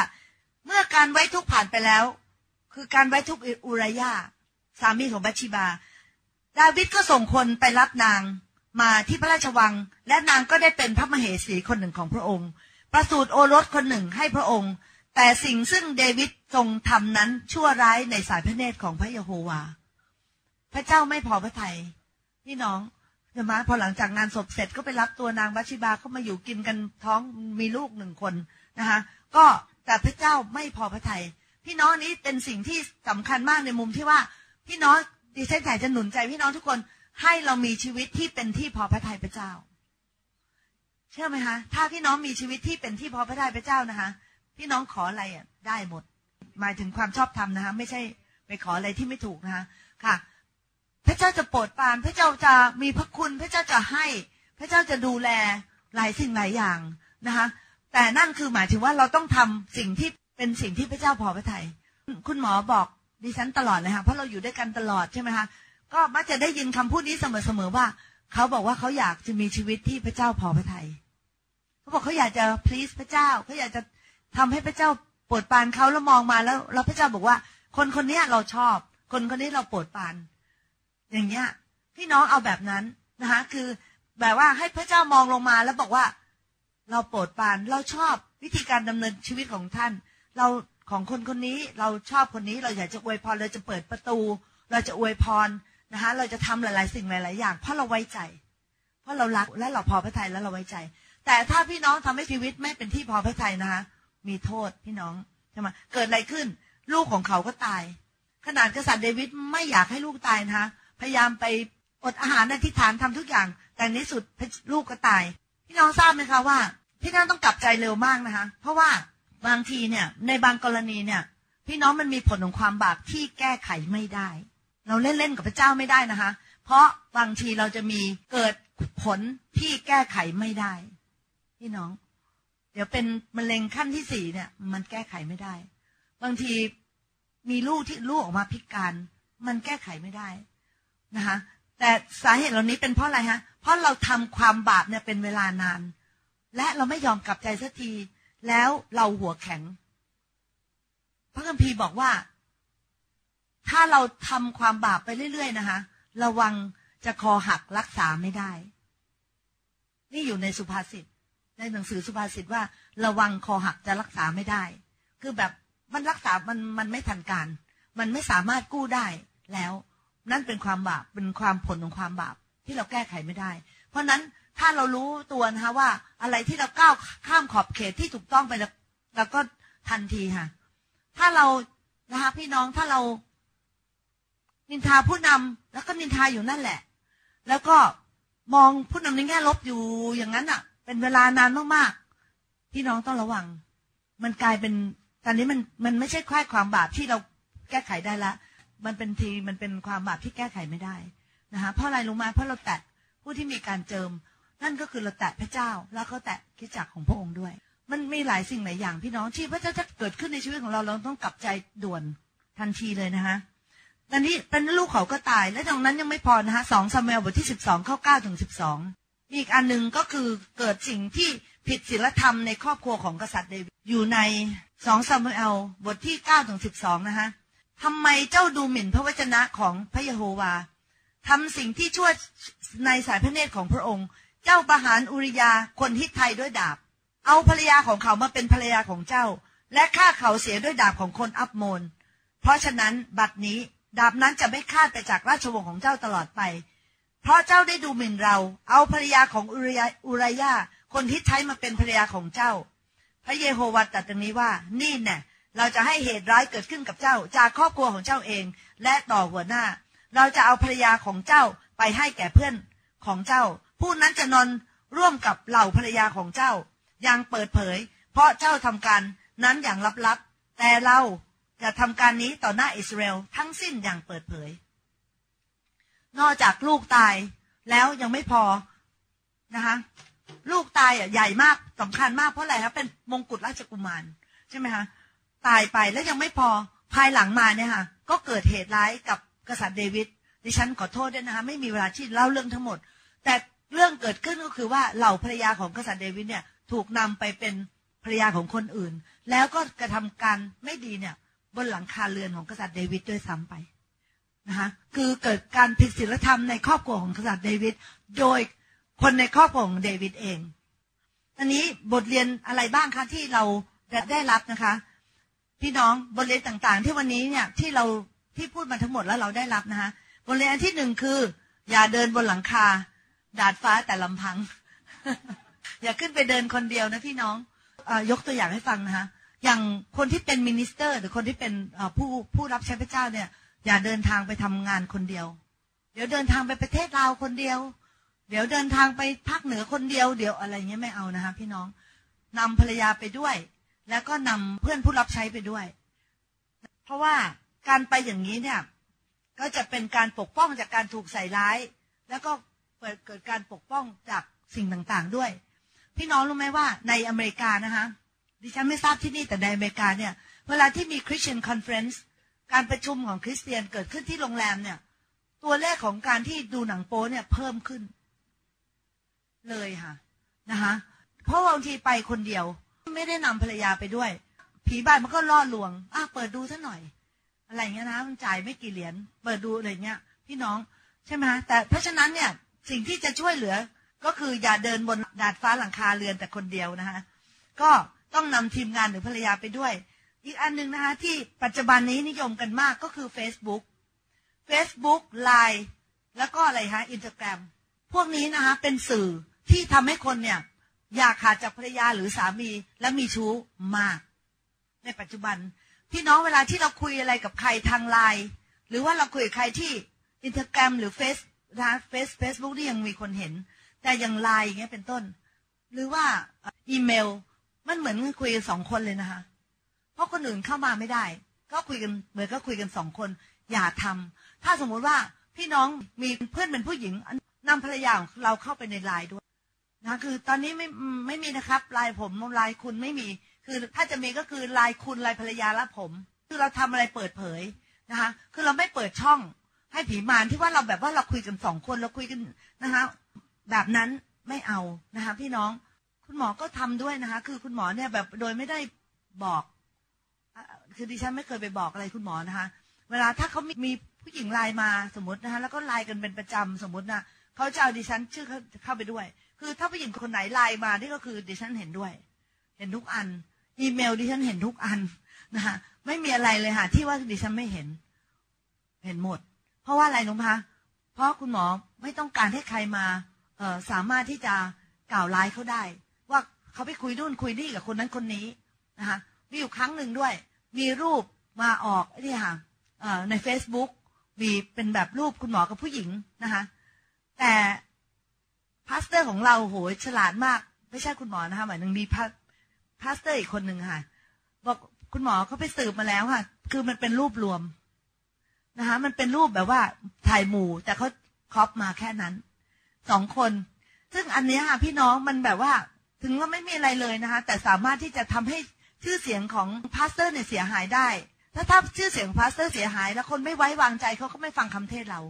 เมื่อการไว้ทุกผ่านไปแล้ว คือการไว้ทุกอุรยาสามีของบัชชิบา ดาวิดก็ส่งคนไปรับนาง มาที่พระราชวัง และนางก็ได้เป็นพระมเหสีคนหนึ่งของพระองค์ ประสูติโอรสคนหนึ่งให้พระองค์ แต่สิ่งซึ่งเดวิดทรงทำนั้นชั่วร้ายในสายพระเนตรของพระเยโฮวา พระเจ้าไม่พอพระทยัยพี่น้องใช่ไหมพอหลังจากงานศพเสร็จก็ไปรับตัวนางบัชิบาเข้ามาอยู่กินกันท้องมีลูกหนึ่งคนนะคะก็แต่พระเจ้าไม่พอพระทยัยพี่น้องนี้เป็นสิ่งที่สำคัญมากในมุมที่ว่า พี่น้องดิฉันอยากจะหนุนใจพี่น้องทุกคน ให้เรามีชีวิตที่เป็นที่พอพระทัยพระเจ้า เชื่อไหมคะ ถ้าพี่น้องมีชีวิตที่เป็นที่พอพระทัยพระเจ้านะคะ พี่น้องขออะไรอะได้หมด หมายถึงความชอบธรรมนะคะ ไม่ใช่ไปขออะไรที่ไม่ถูกนะคะ ค่ะ พระเจ้าจะโปรดปราน พระเจ้าจะมีพระคุณ พระเจ้าจะให้ พระเจ้าจะดูแลหลายสิ่งหลายอย่างนะคะ แต่นั่นคือหมายถึงว่าเราต้องทำสิ่งที่เป็นสิ่งที่พระเจ้าพอพระทัยคุณหมอบอกดิฉันตลอดเลยค่ะเพราะเราอยู่ด้วยกันตลอดใช่ไหมคะ ก็มักจะได้ยินคำพูดนี้เสมอๆว่า เขาบอกว่าเขาอยากจะมีชีวิตที่พระเจ้าพอพระทัยเขาบอกเขาอยากจะ please พระเจ้าเขาอยากจะทำให้พระเจ้าโปรดปานเขาแล้วมองมาแล้วแล้วพระเจ้าบอกว่า คนคนนี้เราชอบ คนคนนี้เราโปรดปาน อย่างเงี้ย พี่น้องเอาแบบนั้นนะคะคือแบบว่าให้พระเจ้ามองลงมาแล้วบอกว่า เราโปรดปานเราชอบวิธีการดำเนินชีวิตของท่าน เราของคนคนนี้เราชอบคนนี้เราอยากจะอวยพรเราจะเปิดประตู เราจะอวยพร นะคะเราจะทำหลาย ๆ สิ่งหลาย ๆ อย่าง เพราะเราไว้ใจ เพราะเรารักและเราพอพระทัยแล้วเราไว้ใจ แต่ถ้าพี่น้องทำให้ชีวิตไม่เป็นที่พอพระทัยนะคะมีโทษพี่น้องใช่ไหมเกิดอะไรขึ้น ลูกของเขาก็ตาย ขนาดกษัตริย์เดวิดไม่อยากให้ลูกตายนะคะพยายามไปอดอาหารอธิษฐานทำทุกอย่าง แต่ในสุดลูกก็ตาย พี่น้องทราบไหมคะว่าพี่น้องต้องกลับใจเร็วมากนะคะ เพราะว่าบางทีเนี่ยในบางกรณีเนี่ย พี่น้องมันมีผลของความบาปที่แก้ไขไม่ได้ เราเล่นๆกับพระเจ้าไม่ได้นะคะ เพราะบางทีเราจะมีเกิดผลที่แก้ไขไม่ได้ พี่น้อง เดี๋ยวเป็นมะเร็งขั้นที่สี่เนี่ย มันแก้ไขไม่ได้ บางทีมีลูกที่ลูกออกมาพิการ มันแก้ไขไม่ได้นะคะ แต่สาเหตุเหล่านี้เป็นเพราะอะไรฮะ เพราะเราทำความบาปเนี่ยเป็นเวลานาน และเราไม่ยอมกลับใจสักที แล้วเราหัวแข็ง พระคัมภีร์บอกว่า ถ้าเราทำความบาปไปเรื่อย ๆ นะคะ ระวังจะคอหักรักษาไม่ได้ นี่อยู่ในสุภาษิต ในหนังสือสุภาษิตว่า ระวังคอหักจะรักษาไม่ได้ คือแบบมันรักษา มันมันไม่ทันการ มันไม่สามารถกู้ได้แล้ว นั่นเป็นความบาป เป็นความผลของความบาปที่เราแก้ไขไม่ได้ เพราะนั้นถ้าเรารู้ตัวนะคะว่า อะไรที่เราก้าวข้ามขอบเขตที่ถูกต้องไปแล้วเราก็ทันทีค่ะ ถ้าเรานะคะพี่น้องถ้าเรา นินทาผู้นำแล้วก็นินทาอยู่นั่นแหละ แล้วก็มองผู้นำในแง่ลบอยู่อย่างนั้นอะ เป็นเวลานานมากๆพี่น้องต้องระวัง มันกลายเป็นตอนนี้มันมันไม่ใช่ค่ความบาปที่เราแก้ไขได้ละ มันเป็นทีมันเป็นความบาปที่แก้ไขไม่ได้นะคะเพราะอะไรรู้ไหมเพราะเราแตะผู้ที่มีการเจิม นั่นก็คือเราแตะพระเจ้า แล้วก็แตะคิดจักของพระองค์ด้วย มันมีหลายสิ่งหลายอย่างพี่น้องที่พระเจ้าจะเกิดขึ้นในชีวิตของเราเราต้องกลับใจด่วนทันทีเลยนะคะ ตอนนี้เป็นลูกเขาก็ตาย และตรงนั้นยังไม่พอนะคะสองซามูเอลบทที่สิบสองข้อเก้าถึงสิบสองอีกอันหนึ่งก็คือเกิดสิ่งที่ผิดศีลธรรมในครอบครัวของกษัตริย์เดวิดอยู่ในสองซามูเอลบทที่เก้าถึงสิบสองนะคะทำไมเจ้าดูหมิ่นพระวจนะของพระเยโฮวาทำสิ่งที่ชั่วในสายพระเนตรของพระองค์ เจ้าประหารอุริยาคนฮิตไทยด้วยดาบ เอาภรรยาของเขามาเป็นภรรยาของเจ้า และฆ่าเขาเสียด้วยดาบของคนอับโมน เพราะฉะนั้นบัดนี้ ดาบนั้นจะไม่คาดไปจากราชวงศ์ของเจ้าตลอดไป เพราะเจ้าได้ดูหมิ่นเรา เอาภรรยาของอุรยาอุรยาคนที่ใช้มาเป็นภรรยาของเจ้า พระเยโฮวาตรัสตรงนี้ว่า นี่แน่เราจะให้เหตุร้ายเกิดขึ้นกับเจ้า จากครอบครัวของเจ้าเอง และต่อหัวหน้า เราจะเอาภรรยาของเจ้าไปให้แก่เพื่อนของเจ้า ผู้นั้นจะนอนร่วมกับเหล่าภรรยาของเจ้า อย่างเปิดเผย เพราะเจ้าทำการนั้นอย่างลับๆ แต่เรา จะทำการนี้ต่อหน้าอิสราเอลทั้งสิ้นอย่างเปิดเผย นอกจากลูกตายแล้วยังไม่พอนะคะลูกตายอะใหญ่มากสำคัญมากเพราะอะไรครับเป็นมงกุฎราชกุมารใช่ไหมคะตายไปแล้วยังไม่พอภายหลังมาเนี่ยค่ะก็เกิดเหตุร้ายกับกษัตริย์เดวิดดิฉันขอโทษด้วยนะคะไม่มีเวลาที่เล่าเรื่องทั้งหมด แต่เรื่องเกิดขึ้นก็คือว่าเหล่าภรรยาของกษัตริย์เดวิดเนี่ยถูกนำไปเป็นภรรยาของคนอื่น แล้วก็กระทำการไม่ดีเนี่ย บนหลังคาเรือนของกษัตริย์เดวิดด้วยซ้ำไปนะคะคือเกิดการผิดศีลธรรมในครอบครัวของกษัตริย์เดวิดโดยคนในครอบครัวของเดวิดเอง อันนี้บทเรียนอะไรบ้างคะที่เราได้รับนะคะ พี่น้องบทเรียนต่างๆ ที่วันนี้เนี่ยที่เราที่พูดมาทั้งหมดแล้วเราได้รับนะคะบทเรียนอันที่หนึ่งคือ อย่าเดินบนหลังคา ดาดฟ้าแต่ลำพัง อย่าขึ้นไปเดินคนเดียวนะพี่น้องยกตัวอย่างให้ฟังนะคะ อย่างคนที่เป็น minister หรือคนที่เป็นผู้ผู้รับใช้พระเจ้าเนี่ย อย่าเดินทางไปทำงานคนเดียว เดี๋ยวเดินทางไปประเทศลาวคนเดียว เดี๋ยวเดินทางไปภาคเหนือคนเดียวเดี๋ยวอะไรเงี้ยไม่เอานะคะพี่น้องนำภรรยาไปด้วย แล้วก็นำเพื่อนผู้รับใช้ไปด้วย เพราะว่าการไปอย่างนี้เนี่ย ก็จะเป็นการปกป้องจากการถูกใส่ร้าย แล้วก็เปิดเกิดการปกป้องจากสิ่งต่างๆด้วย พี่น้องรู้ไหมว่าในอเมริกานะคะ ดิฉันไม่ทราบที่นี่แต่ในอเมริกาเนี่ย เวลาที่มี Christian Conference การประชุมของคริสเตียนเกิดขึ้นที่โรงแรมเนี่ย ตัวเลขของการที่ดูหนังโป๊เนี่ยเพิ่มขึ้น เลยค่ะนะคะเพราะบางทีไปคนเดียว ไม่ได้นำภรรยาไปด้วย ผีบ้านมันก็ล่อลวงอะเปิดดูซะหน่อย อะไรเงี้ยนะมันจ่ายไม่กี่เหรียญเปิดดูอะไรเงี้ย พี่น้องใช่ไหมแต่เพราะฉะนั้นเนี่ยสิ่งที่จะช่วยเหลือก็คืออย่าเดินบนดาดฟ้าหลังคาเรือนแต่คนเดียวนะคะก็ ต้องนำทีมงานหรือภรรยาไปด้วย อีกอันหนึ่งนะคะที่ปัจจุบันนี้นิยมกันมากก็คือ Facebook Facebook Line แล้วก็อะไรฮะอินสตาแกรมพวกนี้นะคะเป็นสื่อที่ทำให้คนเนี่ย หย่าขาดจากภรรยาหรือสามีและมีชู้มาก ในปัจจุบัน พี่น้องเวลาที่เราคุยอะไรกับใครทางไลน์หรือว่าเราคุยกับใครที่อินสตาแกรมหรือเฟซนะเฟซเฟซบุ๊กนี่ยังมีคนเห็น แต่อย่างไลน์อย่างเงี้ยเป็นต้น หรือว่าอีเมล มันเหมือนคุยกันสองคนเลยนะคะ เพราะคนอื่นเข้ามาไม่ได้ ก็คุยกันเหมือนก็คุยกันสองคน อย่าทำถ้าสมมุติว่าพี่น้องมีเพื่อนเป็นผู้หญิงนำภรรยาของเราเข้าไปในไลน์ด้วยนะคือตอนนี้ไม่ไม่มีนะครับไลน์ผมไลน์คุณไม่มี คือถ้าจะมีก็คือไลน์คุณไลน์ภรรยาและผม คือเราทำอะไรเปิดเผยนะคะ คือเราไม่เปิดช่องให้ผีมารที่ว่าเราแบบว่าเราคุยกันสองคนเราคุยกันนะคะ แบบนั้นไม่เอานะคะ พี่น้อง คุณหมอก็ทำด้วยนะคะ คือคุณหมอเนี่ยแบบโดยไม่ได้บอกคือดิฉันไม่เคยไปบอกอะไรคุณหมอนะคะ เวลาถ้าเขามีผู้หญิงไลน์มาสมมตินะคะแล้วก็ไลน์กันเป็นประจำสมมตินะเขาจะเอาดิฉันชื่อเข้าไปด้วย คือถ้าผู้หญิงคนไหนไลน์มานี่ก็คือดิฉันเห็นด้วย เห็นทุกอัน อีเมลดิฉันเห็นทุกอันนะคะไม่มีอะไรเลยค่ะที่ว่าดิฉันไม่เห็น เห็นหมด เพราะว่าอะไรนุ้คะเพราะคุณหมอไม่ต้องการให้ใครมา เออสามารถที่จะกล่าวร้ายเขาได้ เขาไปคุยนู่นคุยนี่กับคนนั้นคนนี้นะคะมีอยู่ครั้งหนึ่งด้วย มีรูปมาออกนี่ค่ะใน Facebook มีเป็นแบบรูปคุณหมอกับผู้หญิงนะคะแต่ pastor ของเราโหยฉลาดมาก ไม่ใช่คุณหมอนะคะหมายถึงมีพา pastor อีกคนหนึ่งค่ะ บอกคุณหมอเขาไปสืบมาแล้วค่ะ คือมันเป็นรูปรวมนะคะมันเป็นรูปแบบว่าถ่ายหมู่ แต่เขา crop มาแค่นั้นสองคน ซึ่งอันนี้ค่ะพี่น้องมันแบบว่า ถึงว่าไม่มีอะไรเลยนะคะ แต่สามารถที่จะทำให้ชื่อเสียงของ pastor เนี่ยเสียหายได้ถ้าถ้าชื่อเสียง pastor เสียหาย แล้วคนไม่ไว้วางใจเขาก็ไม่ฟังคำเทศเรา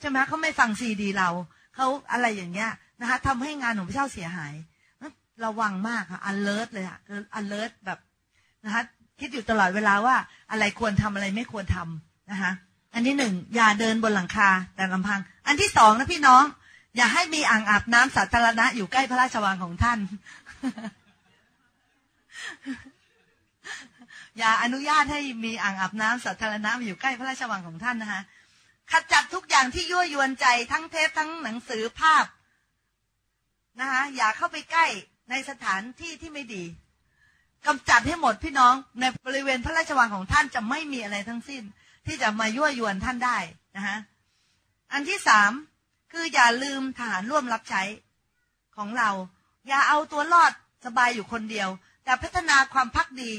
ใช่ไหมเขาไม่ฟังซีดีเราเขาอะไรอย่างเงี้ยนะคะทำให้งานของพระเจ้าเสียหาย ระวังมากค่ะ alert เลยค่ะ alert แบบนะคะคิดอยู่ตลอดเวลาว่าอะไรควรทำอะไรไม่ควรทำนะคะอันที่หนึ่งอย่าเดินบนหลังคาแต่ลำพัง อันที่สองนะพี่น้อง อย่าให้มีอ่างอาบน้ำสาธารณะอยู่ใกล้พระราชวังของท่าน อย่าอนุญาตให้มีอ่างอาบน้ำสาธารณะมาอยู่ใกล้พระราชวังของท่านนะคะขจัดทุกอย่างที่ยั่วยวนใจทั้งเทปทั้งหนังสือภาพนะคะอย่าเข้าไปใกล้ในสถานที่ที่ไม่ดีกำจัดให้หมดพี่น้องในบริเวณพระราชวังของท่านจะไม่มีอะไรทั้งสิ้น ที่จะมายั่วยวนท่านได้นะคะอันที่สาม คืออย่าลืมทหารร่วมรับใช้ของเรา อย่าเอาตัวรอดสบายอยู่คนเดียว แต่พัฒนาความพักดี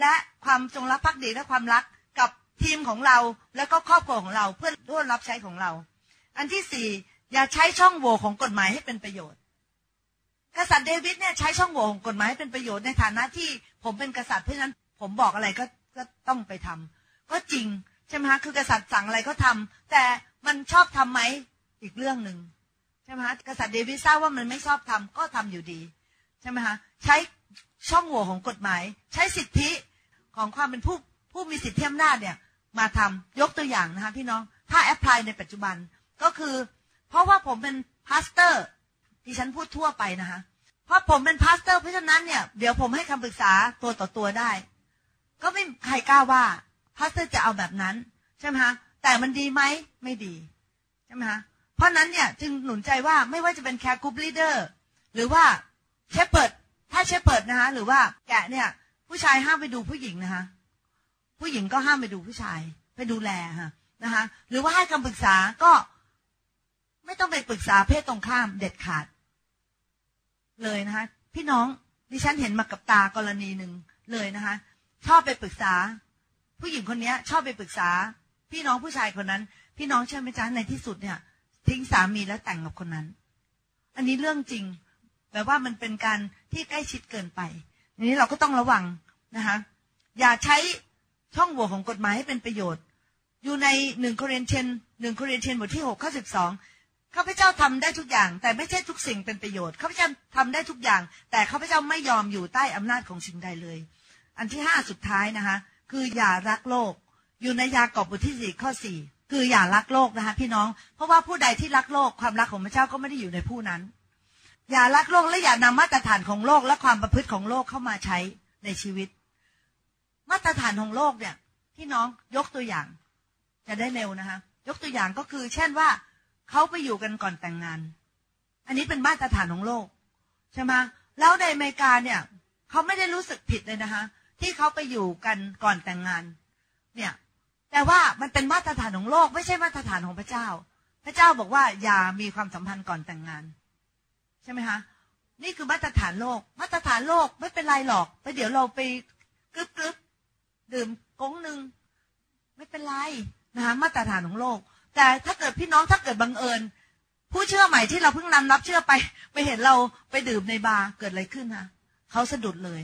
และความจงรักภักดีและความรักกับทีมของเราแล้วก็ครอบครัวของเราเพื่อร่วมรับใช้ของเรา อันที่สี่อย่าใช้ช่องโหว่ของกฎหมายให้เป็นประโยชน์ กษัตริย์เดวิดเนี่ยใช้ช่องโหว่ของกฎหมายให้เป็นประโยชน์ในฐานะที่ผมเป็นกษัตริย์เพราะฉะนั้นผมบอกอะไรก็ก็ต้องไปทำก็จริงใช่ไหมฮะคือกษัตริย์สั่งอะไรก็ทำแต่มันชอบทํำไหม อีกเรื่องหนึ่งใช่ไหมฮะกษัตริย์เดวิดทราบว่ามันไม่ชอบทำก็ทำอยู่ดีใช่ไหมฮะใช้ช่องโหว่ของกฎหมาย ใช้สิทธิของความเป็นผู้ผู้มีสิทธิอำนาจเนี่ยมาทำยกตัวอย่างนะคะพี่น้องถ้าแอพพลายในปัจจุบันก็คือ เพราะว่าผมเป็น pastor ดิฉันพูดทั่วไปนะคะเพราะผมเป็น pastor เพราะฉะนั้นเนี่ยเดี๋ยวผมให้คำปรึกษาตัวต่อตัวได้ ก็ไม่มีใครกล้าว่า pastor จะเอาแบบนั้น ใช่ไหมคะแต่มันดีไหมไม่ดี ใช่ไหมคะ เพราะนั้นเนี่ยจึงหนุนใจว่าไม่ว่าจะเป็น care group leader หรือว่า shepherd ถ้า shepherd นะคะหรือว่าแกะเนี่ย ผู้ชายห้ามไปดูผู้หญิงนะคะผู้หญิงก็ห้ามไปดูผู้ชาย ไปดูแลค่ะนะคะหรือว่าให้คำปรึกษาก็ไม่ต้องไปปรึกษาเพศตรงข้ามเด็ดขาด เลยนะคะพี่น้องดิฉันเห็นมากับตากรณีหนึ่งเลยนะคะชอบไปปรึกษา ผู้หญิงคนนี้ชอบไปปรึกษา พี่น้องผู้ชายคนนั้น พี่น้องเชื่อไหมจ๊ะในที่สุดเนี่ย ทิ้งสามีแล้วแต่งกับคนนั้น อันนี้เรื่องจริงแบบว่ามันเป็นการที่ใกล้ชิดเกินไปอันนี้เราก็ต้องระวังนะคะอย่าใช้ช่องโหว่ของกฎหมายให้เป็นประโยชน์ อยู่ในหนึ่งโคเรนเชนหนึ่งโคเรนเชนบทที่หกข้อสิบสองข้าพเจ้าทำได้ทุกอย่าง แต่ไม่ใช่ทุกสิ่งเป็นประโยชน์ข้าพเจ้าทำได้ทุกอย่าง แต่ข้าพเจ้าไม่ยอมอยู่ใต้อำนาจของสิ่งใดเลย อันที่ห้าสุดท้ายนะคะ คืออย่ารักโลก อยู่ในยากอบบทที่สี่ข้อสี่ คืออย่ารักโลกนะคะพี่น้อง เพราะว่าผู้ใดที่รักโลกความรักของพระเจ้าก็ไม่ได้อยู่ในผู้นั้น อย่ารักโลกและอย่านำมาตรฐานของโลกและความประพฤติของโลกเข้ามาใช้ในชีวิต มาตรฐานของโลกเนี่ย พี่น้องยกตัวอย่าง จะได้เร็วนะคะยกตัวอย่างก็คือ เช่นว่าเขาไปอยู่กันก่อนแต่งงาน อันนี้เป็นมาตรฐานของโลกใช่ไหมแล้วในอเมริกาเนี่ยเขาไม่ได้รู้สึกผิดเลยนะคะที่เขาไปอยู่กันก่อนแต่งงาน เนี่ย แต่ว่ามันเป็นมาตรฐานของโลก ไม่ใช่มาตรฐานของพระเจ้า พระเจ้าบอกว่าอย่ามีความสัมพันธ์ก่อนแต่งงาน ใช่ไหมคะนี่คือมาตรฐานโลก มาตรฐานโลกไม่เป็นไรหรอกไปเดี๋ยวเราไปกรึบกรึบดื่มก้งหนึ่งไม่เป็นไรนะคะมาตรฐานของโลก แต่ถ้าเกิดพี่น้องถ้าเกิดบังเอิญ ผู้เชื่อใหม่ที่เราเพิ่งนำรับเชื่อไป ไปเห็นเราไปดื่มในบาร์เกิดอะไรขึ้นคะเขาสะดุดเลย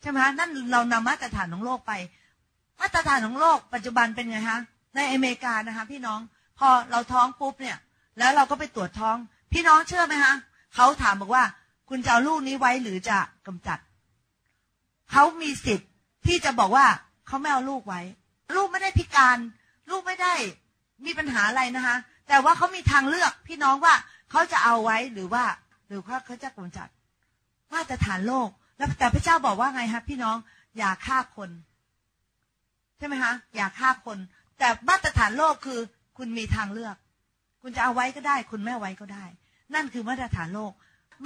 ใช่ไหมคะนั่นเรานำมาตรฐานของโลกไป มาตรฐานของโลกปัจจุบันเป็นไงคะในอเมริกานะคะ พี่น้องพอเราท้องปุ๊บเนี่ย แล้วเราก็ไปตรวจท้อง พี่น้องเชื่อไหมคะเขาถามบอกว่า คุณจะเอาลูกนี้ไว้หรือจะกำจัดเขามีสิทธิ์ที่จะบอกว่าเขาไม่เอาลูกไว้ ลูกไม่ได้พิการ ลูกไม่ได้มีปัญหาอะไรนะคะ แต่ว่าเขามีทางเลือกพี่น้องว่าเขาจะเอาไว้หรือว่า หรือว่าเขาจะกำจัดมาตรฐานโลก แล้วแต่พระเจ้าบอกว่าไงคะพี่น้องอย่าฆ่าคน ใช่ไหมคะอย่าฆ่าคน แต่มาตรฐานโลกคือ คุณมีทางเลือก คุณจะเอาไว้ก็ได้ คุณไม่ไว้ก็ได้ นั่นคือมาตรฐานโลก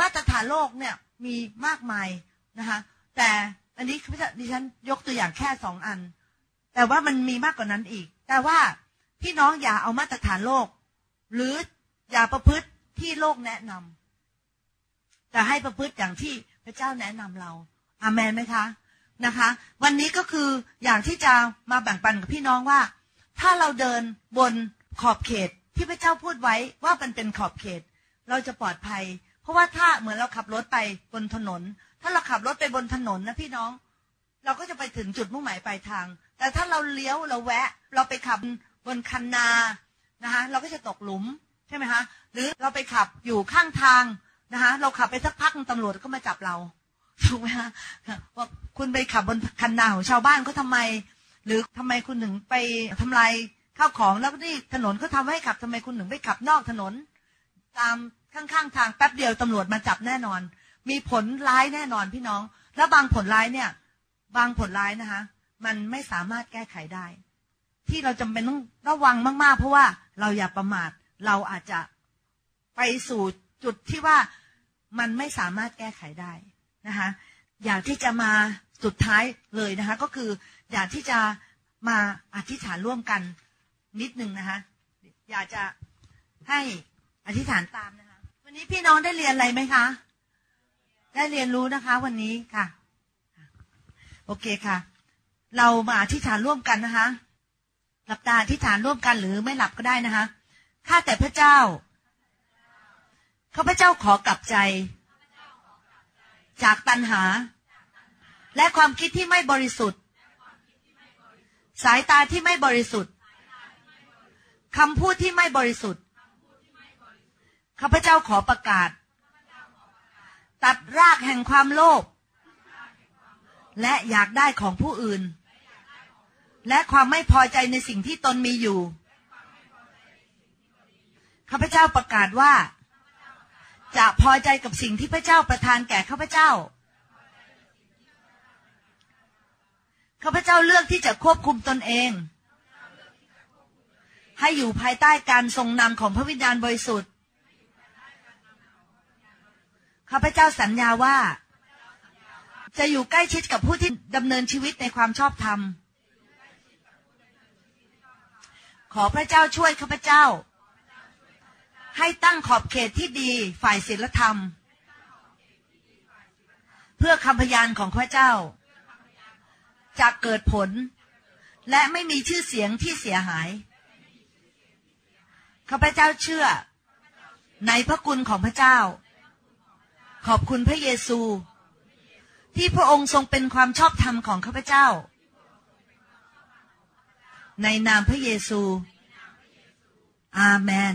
มาตรฐานโลกเนี่ยมีมากมายนะคะ แต่อันนี้ดิฉันยกตัวอย่างแค่สองอัน แต่ว่ามันมีมากกว่านั้นอีก แต่ว่าพี่น้องอย่าเอามาตรฐานโลก หรืออย่าประพฤติที่โลกแนะนำแต่ให้ประพฤติอย่างที่พระเจ้าแนะนำเรา อามันไหมคะ นะคะ วันนี้ก็คืออย่างที่จะมาแบ่งปันกับพี่น้องว่า ถ้าเราเดินบนขอบเขตที่พระเจ้าพูดไว้ว่ามันเป็นขอบเขต เราจะปลอดภัย เพราะว่าถ้าเหมือนเราขับรถไปบนถนน ถ้าเราขับรถไปบนถนนนะพี่น้อง เราก็จะไปถึงจุดมุ่งหมายปลายทาง แต่ถ้าเราเลี้ยวเราแวะ เราไปขับบนคันนานะคะเราก็จะตกหลุมใช่ไหมคะหรือเราไปขับอยู่ข้างทางนะคะเราขับไปสักพักตำรวจก็มาจับเรา ถูกไหมคะว่าคุณไปขับบนคันนาของชาวบ้านเขาทาไม หรือทำไมคุณถึงไปทำลายข้าวของแล้วนี่ถนนเขาทาให้ขับทำไมคุณถึงไปขับนอกถนน ตามข้างๆทางแป๊บเดียวตำรวจมาจับแน่นอน มีผลร้ายแน่นอนพี่น้อง แล้วบางผลร้ายเนี่ย บางผลร้ายนะคะ มันไม่สามารถแก้ไขได้ ที่เราจำเป็นต้องระวังมากๆ เพราะว่าเราอย่าประมาทเราอาจจะไปสู่จุดที่ว่ามันไม่สามารถแก้ไขได้ นะคะอยากที่จะมาสุดท้ายเลยนะคะ ก็คืออยากที่จะมาอธิษฐานร่วมกันนิดนึงนะคะ อยากจะให้อธิษฐานตามนะคะ วันนี้พี่น้องได้เรียนอะไรไหมคะ ได้เรียนรู้นะคะ วันนี้ค่ะ โอเคค่ะ เรามาอธิษฐานร่วมกันนะคะหลับตาอธิษฐานร่วมกันหรือไม่หลับก็ได้นะคะข้าแต่พระเจ้าข้าพระเจ้าขอกลับใจ จากตัณหา และความคิดที่ไม่บริสุทธิ์ สายตาที่ไม่บริสุทธิ์คำพูดที่ไม่บริสุทธิ์ข้าพเจ้าขอประกาศ ตัดรากแห่งความโลภและอยากได้ของผู้อื่น และความไม่พอใจในสิ่งที่ตนมีอยู่ข้าพเจ้าประกาศว่า จะพอใจกับสิ่งที่พระเจ้าประทานแก่ข้าพเจ้าข้าพเจ้าเลือกที่จะควบคุมตนเอง ให้อยู่ภายใต้การทรงนำของพระวิญญาณบริสุทธิ์ข้าพเจ้าสัญญาว่า จะอยู่ใกล้ชิดกับผู้ที่ดำเนินชีวิตในความชอบธรรม ขอพระเจ้าช่วยข้าพเจ้า ให้ตั้งขอบเขตที่ดีฝ่ายศีลธรรม เพื่อคำพยานของพระเจ้าจะเกิดผล และไม่มีชื่อเสียงที่เสียหายข้าพเจ้าเชื่อ ในพระคุณของพระเจ้า ขอบคุณพระเยซู ที่พระองค์ทรงเป็นความชอบธรรมของข้าพเจ้า ในนามพระเยซู อาเมน